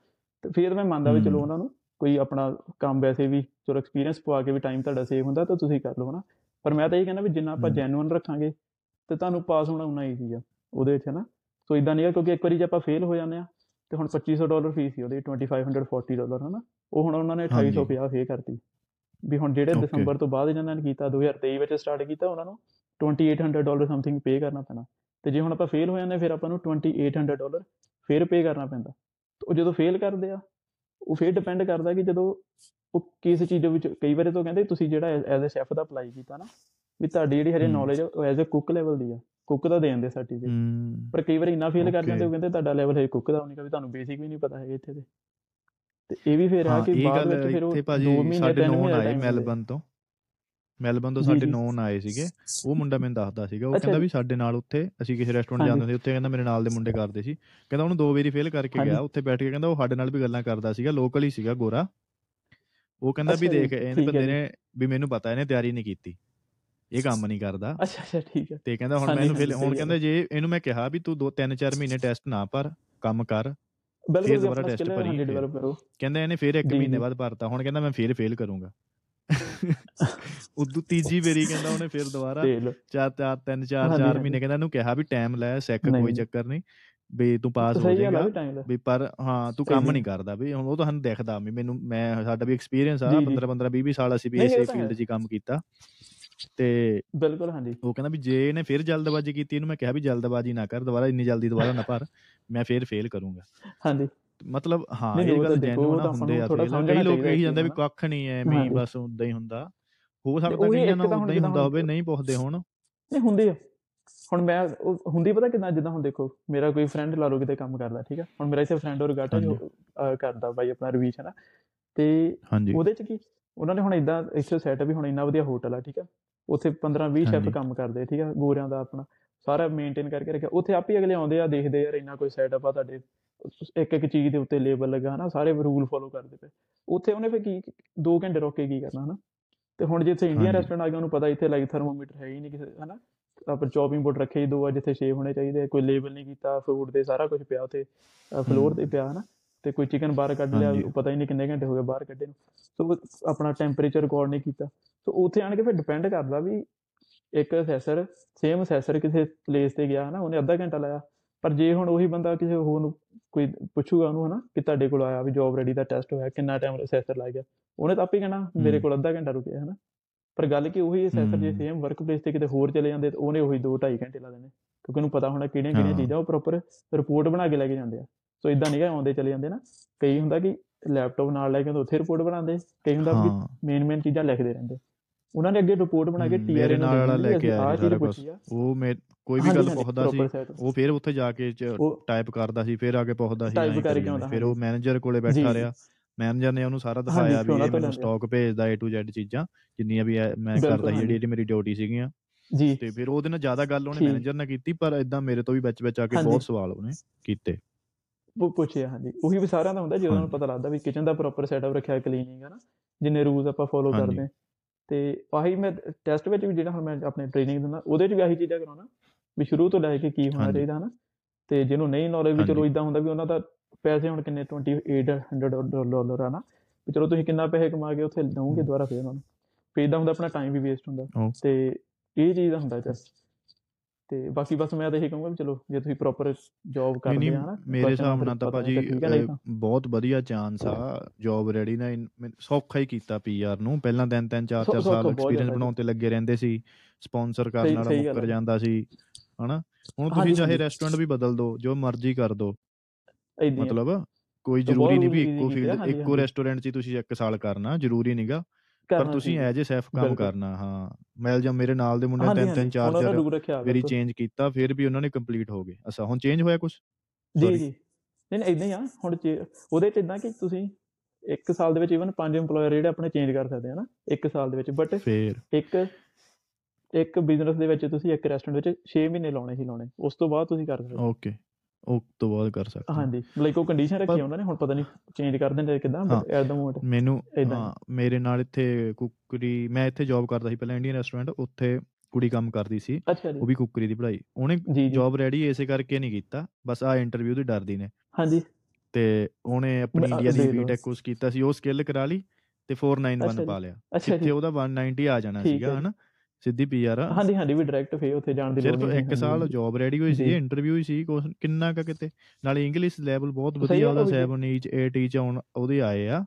B: ਤੇ ਫਿਰ ਮੈਂ ਮੰਨਦਾ ਵੀ ਚਲੋ
A: ਹੂੰ।
B: ਉਹਨਾਂ ਨੂੰ ਕੋਈ ਆਪਣਾ ਕੰਮ ਵੈਸੇ ਵੀ ਚਲੋ ਐਕਸਪੀਰੀਅੰਸ ਪਵਾ ਕੇ ਵੀ ਟਾਈਮ ਤੁਹਾਡਾ ਸੇਵ ਹੁੰਦਾ ਤਾਂ ਤੁਸੀਂ ਕਰ ਲਓ ਨਾ ਪਰ ਮੈਂ ਤਾਂ ਇਹ ਕਹਿੰਦਾ ਵੀ ਜਿੰਨਾ ਆਪਾਂ
A: ਹੂੰ।
B: ਜੈਨੂਇਨ ਰੱਖਾਂਗੇ ਤੇ ਤੁਹਾਨੂੰ ਪਾਸ ਹੋਣਾ ਉਨਾ ਈਜ਼ੀ ਆ ਉਹਦੇ ਵਿੱਚ ਹੈ ਨਾ ਸੋ ਇਦਾਂ ਨਹੀਂ ਆ ਕਿਉਂਕਿ ਇੱਕ ਵਾਰੀ ਜੇ ਆਪਾਂ ਫੇਲ ਹੋ ਜਾਂਦੇ ਆ ਤੇ ਹੁਣ 2500 ਡਾਲਰ ਫੀਸ ਸੀ ਉਹਦੀ 2540 ਡਾਲਰ ਹਨਾ ਉਹ ਹੁਣ ਉਹਨਾਂ ਨੇ
A: ਹਾਂਜੀ।
B: 2850 ਫੇ ਕਰਤੀ ਵੀ ਹੁਣ ਜਿਹੜੇ. ਦਸੰਬਰ ਤੋਂ ਬਾਅਦ ਜਿਹਨਾਂ ਨੇ ਕੀਤਾ 2023 ਵਿੱਚ ਸਟਾਰਟ ਕੀਤਾ ਉਹਨਾਂ ਨੂੰ 2800 ਡਾਲਰ ਸਮਥਿੰਗ ਪੇ ਕਰਨਾ ਪੈਣਾ ਤੇ ਜੇ ਹੁਣ ਆਪਾਂ ਫੇਲ ਹੋ ਜਾਂਦੇ ਫਿਰ ਆਪਾਂ ਨੂੰ 2800 ਡਾਲਰ ਫਿਰ ਪੇ ਕਰਨਾ ਪੈਂਦਾ ਤੇ ਉਹ ਜਦੋਂ ਫੇਲ ਕਰਦੇ ਆ ਉਹ ਫਿਰ ਡਿਪੈਂਡ ਕਰਦਾ ਕਿ ਜਦੋਂ ਉਹ ਕਿਸ ਚੀਜ਼ ਵਿੱਚ ਕਈ ਵਾਰੀ ਤਾਂ ਕਹਿੰਦੇ ਤੁਸੀਂ ਜਿਹੜਾ ਐਜ਼ ਅ ਸ਼ੈਫ ਦਾ ਅਪਲਾਈ ਕੀਤਾ ਨਾ ਵੀ ਤੁਹਾਡੀ ਜਿਹੜੀ ਹਰੇ। ਨੌਲੇਜ ਉਹ ਐਜ਼ ਅ ਕੁੱਕ ਲੈਵਲ ਦੀ ਆ ਕੁੱਕ ਦਾ ਦੇ ਦਿੰਦੇ ਸਰਟੀਫਿਕੇਟ ਪਰ ਕਈ ਵਾਰੀ ਇੰਨਾ ਫੇਲ ਕਰ. ਜਾਂਦੇ ਉਹ ਕਹਿੰਦੇ ਤੁਹਾਡਾ ਲੈਵਲ ਹੈ ਕੁੱਕ ਦਾ ਹੋਣੀ ਵੀ ਤੁਹਾਨੂੰ ਬੇਸਿਕ ਵੀ ਨਹੀਂ ਪਤਾ ਹੈਗਾ ਇੱਥੇ ਦੇ ਤੇ ਇਹ ਵੀ ਫਿਰ ਆ ਕਿ ਬਾਅਦ ਵਿੱਚ ਫਿਰ ਉਹ
A: ਇੱਥੇ
B: 2
A: ਭਾਜੀ
B: ਮਹੀਨੇ
A: ਸਾਡੇ
B: 3
A: ਨੋਨ
B: ਮਹੀਨੇ
A: ਆਏ। ਮੈਲਬਨ ਤੋਂ ਮੈਲਬਨ ਤੋਂ ਸਾਡੇ। ਨੋਨ ਆਏ ਸੀਗੇ ਉਹ ਮੁੰਡਾ ਮੈਨੂੰ ਦੱਸਦਾ ਸੀਗਾ ਉਹ ਕਹਿੰਦਾ। ਵੀ ਸਾਡੇ ਨਾਲ ਉੱਥੇ ਅਸੀਂ ਕਿਸੇ ਰੈਸਟੋਰੈਂਟ। ਜਾਂਦੇ ਸੀ ਉੱਥੇ ਕਹਿੰਦਾ ਮੇਰੇ ਨਾਲ ਦੇ ਮੁੰਡੇ ਕਰਦੇ ਸੀ ਕਹਿੰਦਾ ਉਹਨੂੰ ਦੋ ਵਾਰੀ ਫੇਲ ਕਰਕੇ। ਗਿਆ ਉੱਥੇ ਬੈਠ ਕੇ ਕਹਿੰਦਾ ਉਹ ਸਾਡੇ ਨਾਲ ਵੀ ਗੱਲਾਂ ਕਰਦਾ ਸੀਗਾ ਲੋਕਲ ਹੀ ਸੀਗਾ ਗੋਰਾ ਉਹ ਕਹਿੰਦਾ ਵੀ ਦੇਖ ਇਹਨੇ ਬੰਦੇ। ਨੇ ਵੀ ਮੈਨੂੰ ਪਤਾ ਇਹਨੇ ਤਿਆਰੀ ਨਹੀਂ ਕੀਤੀ ਇਹ ਕੰਮ ਨਹੀਂ ਕਰਦਾ
B: ਅੱਛਾ ਅੱਛਾ ਠੀਕ ਹੈ
A: ਤੇ ਕਹਿੰਦਾ ਹੁਣ ਮੈਨੂੰ ਫੇਲ ਹੁਣ ਕਹਿੰਦਾ ਜੇ ਇਹਨੂੰ ਮੈਂ ਕਿਹਾ ਵੀ ਤੂੰ ਦੋ ਤਿੰਨ ਚਾਰ ਮਹੀਨੇ ਟੈਸਟ ਨਾ ਭਰ ਕੰਮ ਕਰ
B: ਬਿਲਕੁਲ
A: ਦੁਬਾਰਾ
B: skill
A: ਭਰੀ ਕਹਿੰਦਾ ਇਹਨੇ ਫੇਰ ਇੱਕ
B: ਜੀ,
A: ਮਹੀਨੇ
B: ਜੀ।
A: ਬਾਅਦ ਭਰਤਾ ਹੁਣ ਕਹਿੰਦਾ ਮੈਂ ਫੇਰ ਫੇਲ ਕਰੂੰਗਾ (laughs) ਉਦੋਂ ਤੀਜੀ ਵਾਰੀ ਕਹਿੰਦਾ ਉਹਨੇ ਫੇਰ ਦੁਬਾਰਾ। ਚਾਰ ਚਾਰ ਤਿੰਨ ਚਾਰ ਚਾਰ। ਮਹੀਨੇ ਕਹਿੰਦਾ ਇਹਨੂੰ ਕਿਹਾ ਵੀ ਟਾਈਮ ਲੈ
B: ਨਹੀਂ,
A: ਕੋਈ। ਚੱਕਰ ਨਹੀਂ ਵੀ ਤੂੰ ਪਾਸ ਹੋ ਜਾਏਗਾ
B: ਵੀ
A: ਪਰ ਹਾਂ ਤੂੰ ਕੰਮ। ਨਹੀਂ ਕਰਦਾ ਵੀ ਹੁਣ ਉਹ ਤਾਂ ਸਾਨੂੰ ਦਿਖਦਾ ਵੀ ਮੈਨੂੰ ਮੈਂ ਸਾਡਾ ਵੀ ਐਕਸਪੀਰੀਅੰਸ ਆ
B: ਜੀ, ਜੀ।
A: 15 15 20 20 ਸਾਲ ਅਸੀਂ ਵੀ ਇਸੇ ਫੀਲਡ। 'ਚ ਕੰਮ ਕੀਤਾ ਤੇ
B: ਬਿਲਕੁਲ ਹਾਂਜੀ
A: ਉਹ ਕਹਿੰਦਾ ਵੀ ਜੇ ਇਹਨੇ ਫਿਰ ਜਲਦਬਾਜ਼ੀ ਕੀਤੀ ਇਹਨੂੰ ਮੈਂ ਕਿਹਾ ਵੀ ਜਲਦਬਾਜ਼ੀ ਨਾ ਕਰ ਦੁਬਾਰਾ ਇੰਨੀ ਜਲਦੀ ਦੁਬਾਰਾ ਨਾ ਭਰ ਮੈਂ ਫੇਰ ਫੇਲ ਕਰੂੰਗਾ
B: ਹਾਂਜੀ
A: ਮਤਲਬ ਹਾਂ ਇਹ ਗੱਲ ਜੈਨੂਨ ਹੁੰਦੇ ਆ
B: ਨੂੰ
A: ਕਈ ਲੋਕ
B: ਚਾਹੀਦਾ
A: ਜਾਂਦੇ ਵੀ ਕੱਖ ਨਹੀਂ ਹੀ
B: ਹਾਂਜੀ।
A: ਬਸ ਉਦਾਂ ਹੀ ਹੁੰਦਾ। ਹੋ ਸਕਦਾ ਕਈਆਂ
B: ਹੁਣ
A: ਉਦਾਂ ਹੀ ਹੁੰਦਾ ਹੋਵੇ ਨਹੀਂ ਪੁੱਛਦੇ ਹੁਣ।
B: ਨਹੀਂ ਹੁੰਦੀ ਆ। ਹੁਣ ਮੈਂ ਹੁੰਦੀ ਪਤਾ ਕਿਦਾਂ ਜਿੱਦਾਂ ਹੁਣ ਦੇਖੋ ਮੇਰਾ ਕੋਈ ਫਰੈਂਡ ਲਾ ਲਓ ਕਿਤੇ ਕੰਮ ਕਰਦਾ ਠੀਕ ਆ? ਹੁਣ ਮੇਰਾ ਇਸੇ ਫਰੈਂਡ ਹੋਰ ਗਾਟਾ ਜੋ ਕਰਦਾ ਬਾਈ ਆਪਣਾ ਰਵੀਸ਼ ਹੈ ਨਾ ਤੇ ਉਹਦੇ ਚ ਕੀ? ਉਹਨਾਂ ਨੇ ਹੁਣ ਇਦਾਂ ਇੱਥੇ ਸੈਟਅਪ ਵੀ ਹੁਣ ਇੰਨਾ ਵਧੀਆ ਹੋਟਲ ਆ ਠੀਕ ਆ? ਉੱਥੇ 15 20 ਸ਼ੈਫ। ਕੰਮ ਕਰਦੇ ਠੀਕ ਆ? ਗੋਰਿਆਂ ਦਾ ਆਪਣਾ ਸਾਰਾ ਮੇਨਟੇਨ ਕਰਕੇ ਰੱਖਿਆ। ਉੱਥੇ ਆਪੇ ਅਗਲੇ ਆਉਂਦੇ ਆ ਦੇਖਦੇ ਯਾਰ ਇੰਨਾ ਕੋਈ ਸੈਟਅਪ ਆ ਤੁਹਾਡੇ। ਇੱਕ ਇੱਕ ਚੀਜ਼ ਦੇ ਉੱਤੇ ਲੇਬਲ ਲੱਗਾ ਹਨਾ ਸਾਰੇ ਰੂਲ ਫੋਲੋ ਕਰਦੇ ਪਏ। ਉੱਥੇ ਉਹਨੇ ਫਿਰ ਕੀ 2 ਘੰਟੇ ਰੁਕ ਕੇ ਕੀ ਕਰਨਾ ਹਨਾ? ਤੇ ਹੁਣ ਜਿੱਥੇ ਇੰਡੀਅਨ। ਰੈਸਟੋਰੈਂਟ ਆ ਗਿਆ ਉਹਨੂੰ ਪਤਾ ਇੱਥੇ ਲਾਈਕ ਥਰਮੋਮੀਟਰ ਹੈ ਹੀ ਨਹੀਂ ਕਿਸੇ ਹਨਾ? ਆਪਾਂ ਚੌਪਿੰਗ ਬੋਰਡ ਰੱਖੇ ਹੀ ਦੋ ਆ ਜਿੱਥੇ ਸ਼ੇਵ ਹੋਣੇ ਚਾਹੀਦੇ ਕੋਈ ਲੇਬਲ ਨਹੀਂ ਕੀਤਾ ਫੂਡ ਦੇ ਸਾਰਾ ਕੁਝ ਪਿਆ ਉੱਥੇ ਫਲੋਰ। ਤੇ ਪਿਆ ਹਨਾ? ਤੇ ਕੋਈ ਚਿਕਨ ਬਾਹਰ ਕੱਢ ਲਿਆ ਪਤਾ ਹੀ ਨਹੀਂ ਕਿੰਨੇ ਘੰਟੇ ਹੋ ਗਏ ਬਾਹਰ ਕੱਢੇ ਨੂੰ। ਸੋ ਆਪਣਾ ਟੈਂਪਰੇਚਰ ਰਿਕਾਰਡ ਨਹੀਂ ਕੀਤਾ। ਸੋ ਉੱਥੇ ਆਣ ਕੇ ਫਿਰ ਡਿਪੈਂਡ ਕਰਦਾ ਵੀ ਇੱਕ ਅਸੈਸਰ ਸੇਮ ਅਸੈਸਰ ਕਿਸੇ ਪਲੇਸ ਤੇ ਗਿਆ ਹਨਾ? ਉਹਨੇ ਅੱਧਾ ਘੰਟਾ ਲਾਇਆ। ਪਰ ਜੇ ਹੁਣ ਉਹੀ ਬੰਦਾ ਕਿਸੇ ਹੋਰ ਨੂੰ ਕੋਈ ਪੁੱਛੂਗਾ ਉਹਨੂੰ ਹਨਾ ਕਿ ਤੁਹਾਡੇ ਕੋਲ ਆਇਆ ਵੀ ਜੌਬ ਰੈਡੀ ਦਾ ਟੈਸਟ ਹੋਇਆ ਕਿੰਨਾ ਟਾਈਮ ਅਸੈਸਰ ਲੱਗ ਗਿਆ ਉਹਨੇ ਤਾਂ ਆਪੇ ਕਹਿਣਾ ਮੇਰੇ। ਕੋਲ ਅੱਧਾ ਘੰਟਾ ਰੁਕਿਆ ਹਨਾ ਪਰ ਗੱਲ ਕਿ ਉਹੀ ਅਸੈਸਰ ਜੇ। ਸੇਮ ਵਰਕ ਪਲੇਸ ਤੇ ਕਿਤੇ ਹੋਰ ਚਲੇ ਜਾਂਦੇ ਤਾਂ ਉਹਨੇ ਉਹੀ 2 2.5 ਘੰਟੇ ਲਾ ਦੇਣੇ ਕਿਉਂਕਿ ਉਹਨੂੰ ਪਤਾ ਹੋਣਾ ਕਿਹੜੀਆਂ ਕਿਹੜੀਆਂ। ਚੀਜ਼ਾਂ ਉਹ ਪ੍ਰੋਪਰ ਰਿਪੋਰਟ ਬਣਾ ਕੇ ਲੈ ਕੇ ਜਾਂਦੇ ਆ ਸੋ ਇਦਾਂ ਨਹੀਂ ਗਾ ਆਉਂਦੇ ਚਲੇ ਜਾਂਦੇ ਨਾ ਕਈ ਹੁੰਦਾ ਕਿ ਲੈਪਟਾਪ ਨਾਲ ਲੈ ਕੇ ਉੱਥੇ ਰਿਪੋਰਟ ਬਣਾਉਂਦੇ ਕਈ ਹੁੰਦਾ ਕਿ ਮੇਨ ਮੇਨ ਚੀਜ਼ਾਂ ਲਿਖਦੇ ਰਹਿੰਦੇ ਉਹਨਾਂ ਨੇ ਅੱਗੇ ਰਿਪੋਰਟ ਬਣਾ ਕੇ ਟੀਆਰਏ
A: ਨਾਲ ਵਾਲਾ ਲੈ ਕੇ ਆਇਆ ਸਾਰਾ
B: ਆ
A: ਉਹ ਮੇ ਕੋਈ ਵੀ ਗੱਲ ਪੁੱਛਦਾ ਸੀ। ਉਹ ਫਿਰ ਉੱਥੇ ਜਾ ਕੇ ਟਾਈਪ ਕਰਦਾ ਸੀ ਫਿਰ ਆ ਕੇ ਪੁੱਛਦਾ ਸੀ ਫਿਰ ਉਹ। ਮੈਨੇਜਰ ਕੋਲੇ ਬੈਠਾ। ਰਿਹਾ ਮੈਨੇਜਰ ਨੇ ਉਹਨੂੰ ਸਾਰਾ ਦਿਖਾਇਆ ਵੀ ਇਹ ਮੈਨੂੰ। ਸਟਾਕ ਭੇਜਦਾ A to Z ਚੀਜ਼ਾਂ ਜਿੰਨੀਆਂ ਵੀ ਮੈਂ ਕਰਦਾ ਸੀ, ਜਿਹੜੀ ਮੇਰੀ ਡਿਊਟੀ ਸੀਗੀਆਂ
B: ਜੀ
A: ਤੇ ਫਿਰ ਉਹਦੇ ਨਾਲ ਜ਼ਿਆਦਾ ਗੱਲ ਉਹਨੇ। ਮੈਨੇਜਰ ਨਾਲ ਕੀਤੀ ਪਰ ਇਦਾਂ ਮੇਰੇ ਤੋਂ ਵੀ ਵਿੱਚ ਵਿੱਚ ਆ ਕੇ। ਬਹੁਤ ਸਵਾਲ ਉਹਨੇ ਕੀਤੇ
B: ਉਹ ਪੁੱਛਿਆ ਹਾਂਜੀ ਉਹੀ ਵੀ ਸਾਰਿਆਂ ਦਾ ਹੁੰਦਾ ਜਦੋਂ ਉਹਨਾਂ ਨੂੰ। ਪਤਾ ਲੱਗਦਾ ਵੀ ਕਿਚਨ ਦਾ ਪ੍ਰੋਪਰ ਸੈਟਅਪ ਰੱਖਿਆ ਕਲੀਨਿੰਗ ਹੈ ਨਾ ਜਿੰਨੇ ਰੂਲਸ ਆਪਾਂ ਫੋਲੋ। ਕਰਦੇ ਤੇ ਆਹੀ ਮੈਂ ਟੈਸਟ ਵਿੱਚ ਵੀ ਜਿਹੜਾ ਹੁਣ ਮੈਂ ਆਪਣੇ ਟ੍ਰੇਨਿੰਗ ਦਿੰਦਾ ਉਹਦੇ 'ਚ ਵੀ ਆਹੀ ਚੀਜ਼ਾਂ ਕਰਾਉਣਾ ਵੀ ਸ਼ੁਰੂ ਤੋਂ ਲੈ ਕੇ ਕੀ ਹੋਣਾ। ਚਾਹੀਦਾ ਹਨਾ ਤੇ ਜਿਹਨੂੰ ਨਹੀਂ ਨੌਲੇਜ ਵੀ ਚਲੋ। ਇਦਾਂ ਹੁੰਦਾ ਵੀ ਉਹਨਾਂ ਦਾ ਪੈਸੇ ਹੁਣ ਕਿੰਨੇ 2800 ਡਾਲਰ ਆ ਨਾ ਵੀ ਚਲੋ ਤੁਸੀਂ ਕਿੰਨਾ ਪੈਸੇ ਕਮਾ ਕੇ ਉੱਥੇ ਦਵੋਗੇ ਦੁਬਾਰਾ ਫੇਰ ਉਹਨਾਂ ਨੂੰ ਫੇਰ ਇਦਾਂ ਹੁੰਦਾ ਆਪਣਾ ਟਾਈਮ ਵੀ ਵੇਸਟ ਹੁੰਦਾ। ਤੇ ਇਹ ਚੀਜ਼ ਦਾ ਹੁੰਦਾ ਜਸ ਤੇ ਬਾਕੀ ਬਸ ਮੈਂ ਤਾਂ ਇਹੀ ਕਹੂੰਗਾ ਵੀ ਚਲੋ ਜੇ ਤੁਸੀਂ ਪ੍ਰੋਪਰ ਜੌਬ ਕਰਦੇ ਆ ਹਨਾ
A: ਮੇਰੇ ਹਿਸਾਬ ਨਾਲ ਤਾਂ ਭਾਜੀ ਬਹੁਤ ਵਧੀਆ ਚਾਂਸ ਆ ਜੌਬ ਰੈਡੀ ਨਾ ਸੌਖਾ ਹੀ ਕੀਤਾ ਪੀਆਰ ਨੂੰ ਪਹਿਲਾਂ ਤਿੰਨ ਤਿੰਨ ਚਾਰ ਚਾਰ ਸਾਲ ਐਕਸਪੀਰੀਅੰਸ ਬਣਾਉਣ ਤੇ ਲੱਗੇ ਰਹਿੰਦੇ ਸੀ ਸਪਾਂਸਰ ਕਰਨ ਵਾਲਾ ਮੁੱਕਰ। ਜਾਂਦਾ ਸੀ ਹਨਾ ਹੁਣ ਤੁਸੀਂ ਚਾਹੇ। ਰੈਸਟੋਰੈਂਟ ਵੀ ਬਦਲ ਦਿਓ ਜੋ ਮਰਜ਼ੀ ਕਰ ਦਿਓ। ਮਤਲਬ ਕੋਈ ਜ਼ਰੂਰੀ ਨਹੀਂ ਵੀ ਇੱਕੋ ਫੀਲਡ ਇੱਕੋ। ਰੈਸਟੋਰੈਂਟ 'ਚ ਤੁਸੀਂ ਇੱਕ ਸਾਲ ਕਰਨਾ ਜ਼ਰੂਰੀ ਨਹੀਂਗਾ ਪਰ ਤੁਸੀਂ। ਐਜ ਅ ਸੈਫ ਕੰਮ। ਕਰਨਾ ਹਾਂ ਮੈਂ ਜਾਂ ਮੇਰੇ ਨਾਲ ਦੇ ਮੁੰਡੇ ਤਿੰਨ ਤਿੰਨ ਚਾਰ ਚਾਰ
B: ਬਿਲਕੁਲ।
A: ਚੇਂਜ ਕੀਤਾ ਫਿਰ ਵੀ ਉਹਨਾਂ ਨੇ ਕੰਪਲੀਟ ਹੋ ਗਏ ਅੱਛਾ ਹੁਣ ਚੇਂਜ ਹੋਇਆ ਕੁਝ
B: ਜੀ। ਜੀ ਨਹੀਂ ਨਹੀਂ ਇਦਾਂ ਹੀ ਆ ਹੁਣ ਉਹਦੇ ਚ ਇਦਾਂ ਕਿ ਤੁਸੀਂ ਇੱਕ ਸਾਲ ਦੇ ਵਿੱਚ ਇਵਨ ਪੰਜ EMPLOYER ਜਿਹੜੇ ਆਪਣੇ ਚੇਂਜ ਕਰ ਸਕਦੇ ਆ ਨਾ ਇੱਕ ਸਾਲ ਦੇ ਵਿੱਚ ਬਟ
A: ਫੇਰ
B: ਇੱਕ ਇੱਕ ਬਿਜ਼ਨਸ ਦੇ ਵਿੱਚ ਤੁਸੀਂ ਇੱਕ ਰੈਸਟੋਰੈਂਟ ਵਿੱਚ 6 ਮਹੀਨੇ ਲਾਉਣੇ ਹੀ ਲਾਉਣੇ ਉਸ ਤੋਂ ਬਾਅਦ ਤੁਸੀਂ ਕਰ ਸਕਦੇ।
A: ਓਕੇ ਉਸ ਤੋਂ ਬਾਅਦ ਕਰ ਸਕਦੇ।
B: ਹਾਂਜੀ ਲਾਈਕ ਉਹ ਕੰਡੀਸ਼ਨ ਰੱਖੀ ਉਹਨਾਂ ਨੇ ਹੁਣ ਪਤਾ ਨਹੀਂ ਚੇਂਜ ਕਰ ਦਿੰਦੇ ਕਿਦਾਂ। ਬਟ ਐਟ ਦਾ ਮੋਮੈਂਟ
A: ਮੈਨੂੰ
B: ਹੀ।
A: ਮੇਰੇ ਨਾਲ ਇੱਥੇ ਕੁੱਕਰੀ ਮੈਂ ਇੱਥੇ ਜੌਬ ਕਰਦਾ ਸੀ ਪਹਿਲਾਂ ਇੰਡੀਅਨ ਰੈਸਟੋਰੈਂਟ ਉੱਥੇ ਕੁੜੀ ਕੰਮ ਕਰਦੀ ਸੀ ਉਹ ਵੀ ਕੁੱਕਰੀ ਦੀ ਪੜ੍ਹਾਈ ਉਹਨੇ ਜੌਬ ਰੈਡੀ ਇਸੇ ਕਰਕੇ ਨਹੀਂ ਕੀਤਾ ਬਸ ਆ ਇੰਟਰਵਿਊ ਦੀ ਡਰਦੀ ਨੇ
B: ਹਾਂਜੀ
A: ਤੇ ਉਹਨੇ ਆਪਣੀ ਇੰਡੀਆ ਦੀ। ਬੀਟੈਕ ਕੋਰਸ ਕੀਤਾ ਸੀ ਉਹ ਸਕਿੱਲ ਕਰਾ ਲਈ ਤੇ 491
B: ਅੱਛਾ
A: ਪਾ। ਲਿਆ
B: ਅੱਛਾ
A: ਕਿੱਥੇ
B: ਜੀ
A: ਉਹਦਾ 190 ਆ ਜਾਣਾ ਸੀਗਾ। ਹਨਾ ਸਿੱਧੀ ਪੀਆਰ
B: ਹਾਂਜੀ ਹਾਂਜੀ ਵੀ ਡਾਇਰੈਕਟ ਫੇ ਉੱਥੇ ਜਾਣ ਦੀ ਲੋੜ
A: ਸਿਰਫ
B: ਨਹੀਂ
A: ਇੱਕ
B: ਹਾਂਜੀ,
A: ਸਾਲ
B: ਹਾਂਜੀ।
A: ਜੌਬ ਰੈਡੀ ਹੋਈ ਸੀ। ਇੰਟਰਵਿਊ ਹੀ ਸੀ ਕਿੰਨਾ ਕੁ ਕਿਤੇ। ਨਾਲੇ ਇੰਗਲਿਸ਼ ਲੈਵਲ ਬਹੁਤ ਵਧੀਆ
B: ਆ,
A: ਉਹਦਾ
B: ਉਹ ਵੀ-
A: 7 ਈਚ 8 ਈਚ ਆਉਣ ਉਹਦੇ ਆਏ ਆ।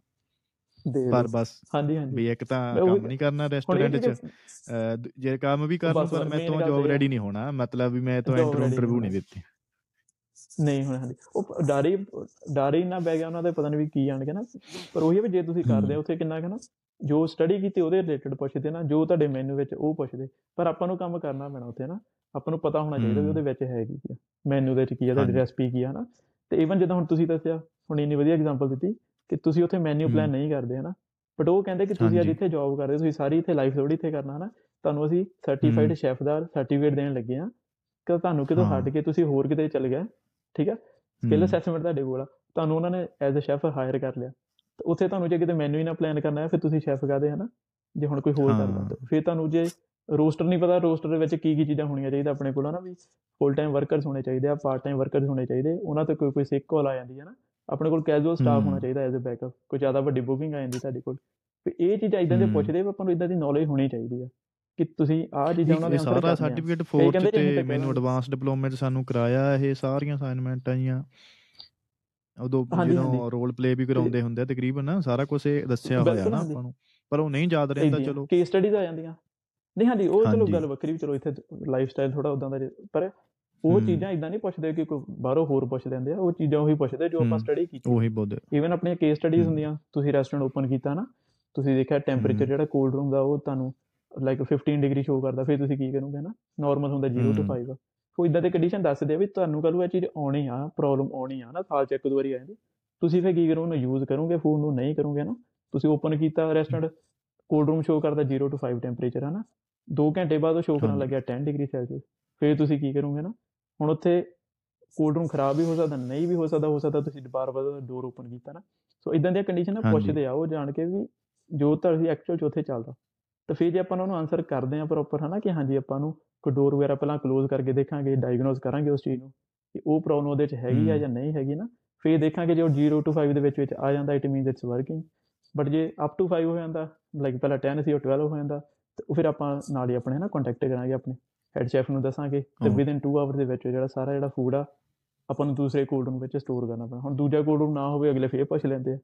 A: ਪਰ। ਬਸ
B: ਹਾਂਜੀ ਹਾਂਜੀ।
A: ਵੀ ਇੱਕ ਤਾਂ ਕੰਮ ਨਹੀਂ ਕਰਨਾ ਰੈਸਟੋਰੈਂਟ 'ਚ। ਜੇ ਕੰਮ ਵੀ ਕਰ ਲੂੰ
B: ਬਸ
A: ਪਰ ਮੈਂ ਤੋਂ ਜੌਬ
B: ਆ।
A: ਰੈਡੀ ਨਹੀਂ ਹੋਣਾ। ਮਤਲਬ ਵੀ ਮੈਂ ਤੋਂ ਇੰਟਰਵਿਊ ਨਹੀਂ। ਦਿੱਤੀ।
B: ਨਹੀਂ ਹੁਣ ਹਾਂਜੀ। ਉਹ ਡਰ ਹੀ ਡਰ ਹੀ ਨਾ ਬਹਿ ਗਿਆ ਉਹਨਾਂ ਦੇ ਪਤਾ ਨਹੀਂ ਵੀ ਕੀ ਜਾਣਗੇ ਨਾ। ਪਰ ਉਹੀ ਆ ਵੀ ਜੇ ਤੁਸੀਂ ਕਰਦੇ ਹੋ। ਉੱਥੇ ਕਿੰਨਾ ਕੁ ਨਾ ਜੋ ਸਟੱਡੀ ਕੀਤੀ ਉਹਦੇ ਰਿਲੇਟਡ ਪੁੱਛਦੇ ਨਾ ਜੋ ਤੁਹਾਡੇ ਮੈਨੂ ਵਿੱਚ ਉਹ ਪੁੱਛਦੇ ਪਰ ਆਪਾਂ ਨੂੰ ਕੰਮ ਕਰਨਾ ਪੈਣਾ ਉੱਥੇ ਨਾ ਆਪਾਂ ਨੂੰ ਪਤਾ ਹੋਣਾ ਚਾਹੀਦਾ ਵੀ। ਉਹਦੇ ਵਿੱਚ ਹੈ ਕੀ ਆ ਮੈਨੂ ਦੇ ਵਿੱਚ ਕੀ ਆ ਤੁਹਾਡੀ। ਰੈਸਪੀ ਕੀ ਆ ਨਾ ਤੇ ਇਵਨ ਜਦੋਂ ਹੁਣ ਤੁਸੀਂ ਦੱਸਿਆ ਹੁਣ ਇੰਨੀ ਵਧੀਆ ਐਗਜ਼ਾਮਪਲ ਦਿੱਤੀ ਕਿ ਤੁਸੀਂ ਉੱਥੇ ਮੈਨੂ ਪਲਾਨ। ਨਹੀਂ ਕਰਦੇ ਹਨਾ ਬਟ ਉਹ ਕਹਿੰਦੇ ਕਿ ਤੁਸੀਂ ਅੱਜ। ਇੱਥੇ ਜੌਬ ਕਰਦੇ ਹੋ, ਤੁਸੀਂ ਸਾਰੀ ਇੱਥੇ ਲਾਈਫ ਥੋੜੀ ਇੱਥੇ ਕਰਨਾ ਹਨਾ ਤੁਹਾਨੂੰ ਅਸੀਂ ਸਰਟੀਫਾਈਡ। ਸ਼ੈਫ ਦਾ ਸਰਟੀਫਿਕੇਟ ਦੇਣ ਲੱਗੇ ਆ ਕਿ ਤੁਹਾਨੂੰ ਕਿਤੋਂ
A: ਹਾਂ।
B: ਹਟ ਕੇ ਤੁਸੀਂ ਹੋਰ ਕਿਤੇ ਚਲੇ ਗਏ ਠੀਕ ਆ ਸਕਿੱਲ ਅਸੈਸਮੈਂਟ ਤੁਹਾਡੇ ਕੋਲ ਆ ਤੁਹਾਨੂੰ ਉਹਨਾਂ ਨੇ ਐਜ਼ ਅ ਸ਼ੈਫ ਹਾਇਰ ਕਰ ਲਿਆ ਤੇ ਉੱਥੇ ਤੁਹਾਨੂੰ ਜੇ ਕਿਤੇ ਮੈਨੂ ਹੀ ਨਾ ਪਲਾਨ ਕਰਨਾ ਹੈ ਫਿਰ ਤੁਸੀਂ ਸ਼ੈਫ ਕਾਦੇ ਹਨਾ? ਜੇ ਹੁਣ ਕੋਈ ਹੋਰ ਕਰਦਾ ਫਿਰ ਤੁਹਾਨੂੰ ਜੇ ਰੋਸਟਰ ਨਹੀਂ ਪਤਾ ਰੋਸਟਰ ਦੇ ਵਿੱਚ ਕੀ ਕੀ ਚੀਜ਼ਾਂ ਹੋਣੀਆਂ ਚਾਹੀਦੀਆਂ ਆਪਣੇ ਕੋਲ ਹਨਾ? ਵੀ ਫੁੱਲ ਟਾਈਮ ਵਰਕਰਸ ਹੋਣੇ ਚਾਹੀਦੇ ਆ ਪਾਰਟ ਟਾਈਮ ਵਰਕਰਸ ਹੋਣੇ ਚਾਹੀਦੇ। ਉਹਨਾਂ ਤੇ ਕੋਈ ਕੋਈ ਸਿੱਕ ਕਾਲ ਆ ਜਾਂਦੀ ਹੈ ਨਾ ਆਪਣੇ ਕੋਲ ਕੈਜੂਅਲ ਸਟਾਫ। ਹੋਣਾ ਚਾਹੀਦਾ ਐਜ਼ ਅ ਬੈਕਅਪ ਕੋਈ ਜ਼ਿਆਦਾ ਵੱਡੀ ਬੁਕਿੰਗ ਆ ਜਾਂਦੀ ਤੁਹਾਡੇ ਕੋਲ। ਤੇ ਇਹ ਚੀਜ਼ਾਂ ਇਦਾਂ ਦੇ। ਪੁੱਛਦੇ ਆਪਾਂ ਨੂੰ ਇਦਾਂ ਦੀ ਨੌਲੇਜ ਹੋਣੀ ਚਾਹੀਦੀ ਆ ਕਿ ਤੁਸੀਂ ਆਹ ਚੀਜ਼ਾਂ ਉਹਨਾਂ ਦੇ
A: ਸਾਰਾ ਸਰਟੀਫਿਕੇਟ
B: ਕਹਿੰਦੇ
A: 4
B: ਜੀ ਅਸੀਂ
A: ਤੇ ਮੈਨੂੰ। ਐਡਵਾਂਸ ਡਿਪਲੋਮੇ 'ਚ ਸਾਨੂੰ ਕਰਾਇਆ ਇਹ ਸਾਰੀਆਂ ਅਸਾਈਨਮੈਂਟਾਂ ਜੀਆਂ ਉਦੋਂ ਜਦੋਂ। ਰੋਲ ਪਲੇ ਵੀ ਕਰਾਉਂਦੇ ਹੁੰਦੇ ਆ ਤਕਰੀਬਨ ਨਾ ਸਾਰਾ ਕੁਝ ਇਹ ਦੱਸਿਆ ਹੋਇਆ ਨਾ। ਆਪਾਂ ਨੂੰ ਪਰ ਉਹ ਨਹੀਂ ਯਾਦ ਰਹਿੰਦਾ ਚਲੋ
B: ਕੇਸ ਸਟੱਡੀਜ਼ ਆ ਜਾਂਦੀਆਂ ਨਹੀਂ ਹਾਂਜੀ ਉਹ ਚਲੋ। ਗੱਲ ਵੱਖਰੀ ਵੀ ਚਲੋ ਇੱਥੇ ਲਾਈਫ ਸਟਾਈਲ ਥੋੜਾ ਉਦਾਂ ਦਾ ਪਰ ਉਹ। ਚੀਜ਼ਾਂ ਇਦਾਂ ਨਹੀਂ ਪੁੱਛਦੇ ਕਿ ਕੋਈ ਬਾਹਰੋਂ ਹੋਰ ਪੁੱਛ ਲੈਂਦੇ ਆ ਉਹ ਚੀਜ਼ਾਂ ਉਹੀ ਪੁੱਛਦੇ ਜੋ ਆਪਾਂ। ਸਟੱਡੀ ਕੀਤੀ
A: ਉਹੀ ਬੋਧ
B: ਈਵਨ ਆਪਣੀਆਂ ਕੇਸ ਸਟੱਡੀਜ਼। ਹੁੰਦੀਆਂ ਤੁਸੀਂ ਰੈਸਟੋਰੈਂਟ ਓਪਨ ਕੀਤਾ ਨਾ ਤੁਸੀਂ ਦੇਖਿਆ ਟੈਂਪਰੇਚਰ। ਜਿਹੜਾ ਕੋਲਡ ਰੂਮ ਦਾ ਉਹ ਤੁਹਾਨੂੰ ਲਾਈਕ 15 ਡਿਗਰੀ ਸ਼ੋ ਕਰਦਾ ਫਿਰ ਤੁਸੀਂ ਕੀ ਕਰੋਗੇ ਨਾ ਨਾਰਮਲ ਹੁੰਦਾ 0 ਤੋਂ
A: ਹਮ।
B: 5 ਉਹ ਇਦਾਂ ਦੇ ਕੰਡੀਸ਼ਨ ਦੱਸਦੇ ਆ ਵੀ ਤੁਹਾਨੂੰ ਕੱਲ੍ਹ ਨੂੰ ਇਹ ਚੀਜ਼ ਆਉਣੀ ਆ ਪ੍ਰੋਬਲਮ ਆਉਣੀ ਆ ਨਾ ਸਾਲ ਚ ਇੱਕ ਦੋ ਵਾਰੀ ਆ ਜਾਂਦੀ। ਤੁਸੀਂ ਫਿਰ ਕੀ ਕਰੋਗੇ ਉਹਨੂੰ ਯੂਜ਼ ਕਰੋਗੇ ਫੂਡ ਨੂੰ ਨਹੀਂ ਕਰੋਗੇ ਨਾ। ਤੁਸੀਂ ਓਪਨ ਕੀਤਾ ਰੈਸਟੋਰੈਂਟ ਕੋਲਡ ਰੂਮ ਸ਼ੋ ਕਰਦਾ 0 ਤੋਂ 5 ਟੈਂਪਰੇਚਰ ਹੈ ਨਾ। 2 ਘੰਟੇ ਬਾਅਦ ਉਹ ਸ਼ੋ ਕਰਨ। ਲੱਗਿਆ 10 ਡਿਗਰੀ ਸੈਲਸੀਅਸ ਫਿਰ ਤੁਸੀਂ ਕੀ ਕਰੋਗੇ ਨਾ ਹੁਣ ਉੱਥੇ ਕੋਲਡ ਰੂਮ ਖਰਾਬ ਵੀ ਹੋ ਸਕਦਾ ਨਹੀਂ ਵੀ ਹੋ ਸਕਦਾ ਹੋ ਸਕਦਾ ਤੁਸੀਂ ਬਾਰ-ਬਾਰ ਡੋਰ ਓਪਨ ਕੀਤਾ ਨਾ। ਸੋ ਇਦਾਂ ਦੀਆਂ ਕੰਡੀਸ਼ਨਾਂ। ਪੁੱਛਦੇ ਆ ਉਹ ਜਾਣ ਕੇ ਵੀ ਜੋ ਤੁਹਾਡੀ ਐਕਚੁਅਲ ਚ ਉੱਥੇ ਚੱਲਦਾ। ਤਾਂ ਫਿਰ ਜੇ ਆਪਾਂ ਉਹਨਾਂ ਨੂੰ ਆਨਸਰ ਕਰਦੇ ਆ ਪ੍ਰੋਪਰ ਹਨਾ ਕਿ ਹਾਂਜੀ ਆਪਾਂ ਨੂੰ ਕੋਈ ਡੋਰ ਵਗੈਰਾ ਪਹਿਲਾਂ ਕਲੋਜ਼ ਕਰਕੇ ਦੇਖਾਂਗੇ ਡਾਇਗਨੋਸ ਕਰਾਂਗੇ ਉਸ ਚੀਜ਼ ਨੂੰ ਕਿ ਉਹ ਪ੍ਰੋਬਲਮ ਉਹਦੇ ਚ ਹੈਗੀ ਆ। ਜਾਂ ਨਹੀਂ ਹੈਗੀ ਨਾ ਫਿਰ ਦੇਖਾਂਗੇ ਜੇ ਉਹ 0 ਤੋਂ 5 ਦੇ ਵਿੱਚ ਵਿੱਚ ਆ ਜਾਂਦਾ it means it's working but ਜੇ ਅਪ ਟੂ 5 ਹੋ ਜਾਂਦਾ ਲਾਈਕ ਪਹਿਲਾਂ 10 ਸੀ ਉਹ 12 ਹੋ ਜਾਂਦਾ ਤੇ ਫਿਰ ਆਪਾਂ ਨਾਲ ਹੀ ਆਪਣੇ ਨਾ ਕੰਟੈਕਟ ਕਰਾਂਗੇ ਆਪਣੇ ਹੈਡ ਸ਼ੈਫ ਨੂੰ ਦੱਸਾਂਗੇ ਤੇ। ਵਿਦਿਨ 2 ਆਵਰ ਦੇ ਵਿੱਚ ਜਿਹੜਾ ਸਾਰਾ ਜਿਹੜਾ ਫੂਡ ਆ ਆਪਾਂ ਨੂੰ ਦੂਸਰੇ ਕੋਲਡ ਰੂਮ ਵਿੱਚ ਸਟੋਰ ਕਰਨਾ ਪੈਣਾ ਹੁਣ ਦੂਜਾ ਕੋਲਡ ਰੂਮ ਨਾ ਹੋਵੇ ਅਗਲੇ ਫੇਰ ਪੁੱਛ ਲੈਂਦੇ ਆ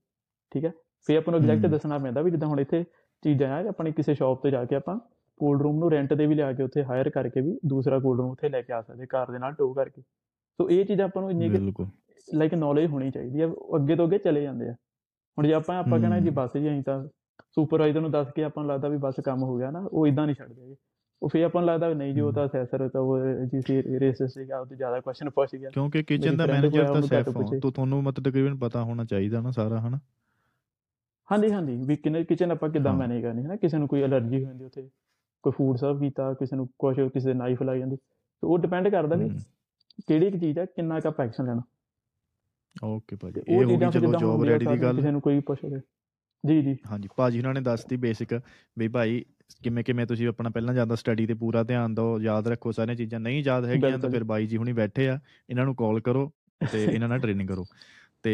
B: ਠੀਕ ਹੈ ਫੇਰ ਆਪਾਂ ਨੂੰ ਐਗਜ਼ੈਕਟ। ਦੱਸਣਾ ਪੈਂਦਾ ਵੀ ਜਿੱਦਾਂ ਹੁਣ ਇੱਥੇ ਚੀਜ਼ਾਂ ਆ ਆਪਣੀ ਕਿਸੇ ਸ਼ਾਪ ਤੇ ਜਾ ਕੇ ਆਪਾਂ ਕੋਲਡ ਰੂਮ ਨੂੰ ਰੈਂਟ ਤੇ ਵੀ ਲਿਆ ਕੇ ਉੱਥੇ ਹਾਇਰ ਕਰਕੇ ਵੀ ਦੂਸਰਾ ਕੋਲਡ ਰੂਮ ਉੱਥੇ ਲੈ ਕੇ ਆ ਸਕਦੇ ਕਾਰ ਦੇ ਨਾਲ ਟੋ ਕਰਕੇ ਸੋ ਇਹ ਚੀਜ਼ਾਂ ਆਪਾਂ ਨੂੰ ਇੰਨੀ ਲਾਈਕ ਨੌਲੇਜ ਹੋਣੀ ਚਾਹੀਦੀ ਹੈ ਉਹ ਅੱਗੇ ਤੋਂ ਅੱਗੇ ਚਲੇ ਜਾਂਦੇ ਆ ਹੁਣ ਜੇ ਆਪਾਂ ਆਪਾਂ ਕਹਿਣਾ ਜੀ। ਬੱਸ ਜੀ ਅਸੀਂ ਤਾਂ ਸੁਪਰਵਾਈਜ਼ਰ ਨੂੰ ਦੱਸ ਕੇ ਆਪਾਂ ਨੂੰ ਲੱਗਦਾ ਵੀ ਬਸ ਕੰਮ ਹੋ ਗਿਆ ਨਾ ਉਹ ਇਦਾਂ ਨਹੀਂ ਛੱਡਦੇ ਹੈਗੇ। ਉਹ ਫੇਰ ਆਪਾਂ ਨੂੰ ਲੱਗਦਾ ਨਹੀਂ ਜੀ ਉਹ। ਤਾਂ ਅਸੈਸਰ ਤਾਂ ਉਹ ਜੀ ਸੀ ਰੇਸਿਸ ਸੀਗਾ ਉਹ ਤੇ ਜ਼ਿਆਦਾ ਕੁਐਸਚਨ ਪੁੱਛ ਗਿਆ
A: ਕਿਉਂਕਿ ਕਿਚਨ ਦਾ ਮੈਨੇਜਰ ਤਾਂ ਸੈਫ। ਤੋਂ ਤੁਹਾਨੂੰ ਮਤਲਬ ਤਕਰੀਬਨ ਪਤਾ ਹੋਣਾ ਚਾਹੀਦਾ ਨਾ ਸਾਰਾ ਹਨਾ
B: ਹਾਂਜੀ ਹਾਂਜੀ। ਵੀ ਕਿਨੇ ਕਿਚਨ ਆਪਾਂ ਕਿੱਦਾਂ
A: ਹਾਂ।
B: ਮੈਨੇਜ ਕਰਨੀ ਹੈ ਨਾ ਕਿਸੇ ਨੂੰ ਕੋਈ ਅਲਰਜੀ ਹੋ ਜਾਂਦੀ ਉੱਥੇ ਕੋਈ ਫੂਡ ਸਰਵ ਕੀਤਾ ਕਿਸੇ ਨੂੰ ਕੁਝ ਕਿਸੇ ਦੇ ਨਾਈਫ ਲੱਗ ਜਾਂਦੀ। ਤੇ ਉਹ ਡਿਪੈਂਡ ਕਰਦਾ ਵੀ
A: ਹਮ।
B: ਕਿਹੜੀ ਕੁ ਚੀਜ਼ ਆ ਕਿੰਨਾ ਕੁ ਆਪਾਂ ਐਕਸ਼ਨ ਲੈਣਾ।
A: ਓਕੇ ਭਾਜੀ
B: ਤੇ
A: ਇਹ
B: ਉਹ
A: ਹੋ ਗਈ
B: ਚੀਜ਼ਾਂ ਫਿਰ
A: ਚਲੋ
B: ਜਿੱਦਾਂ
A: ਜੌਬ
B: ਹੁੰਦੀਆਂ
A: ਰੈਡੀ ਦੀ
B: ਸਾਰੀਆਂ,
A: ਗੱਲ।
B: ਕਿਸੇ ਨੂੰ ਕੋਈ ਪੁੱਛਦੇ ਜੀ ਜੀ।
A: ਹਾਂਜੀ ਭਾਜੀ ਉਹਨਾਂ ਨੇ ਦੱਸਤੀ ਬੇਸਿਕ ਵੀ ਭਾਈ ਕਿਵੇਂ ਕਿਵੇਂ ਤੁਸੀਂ ਆਪਣਾ ਪਹਿਲਾਂ ਜ਼ਿਆਦਾ ਸਟੱਡੀ ਤੇ ਪੂਰਾ ਧਿਆਨ ਦਿਓ ਯਾਦ ਰੱਖੋ ਸਾਰੀਆਂ ਚੀਜ਼ਾਂ। ਨਹੀਂ ਯਾਦ ਹੈਗੀਆਂ ਤਾਂ
B: ਬਿਲਕੁਲ।
A: ਫਿਰ ਬਾਈ ਜੀ ਹੁਣੀ ਬੈਠੇ ਆ ਇਹਨਾਂ ਨੂੰ ਕਾਲ ਕਰੋ ਤੇ (laughs) ਇਹਨਾਂ ਨਾਲ ਟ੍ਰੇਨਿੰਗ ਕਰੋ।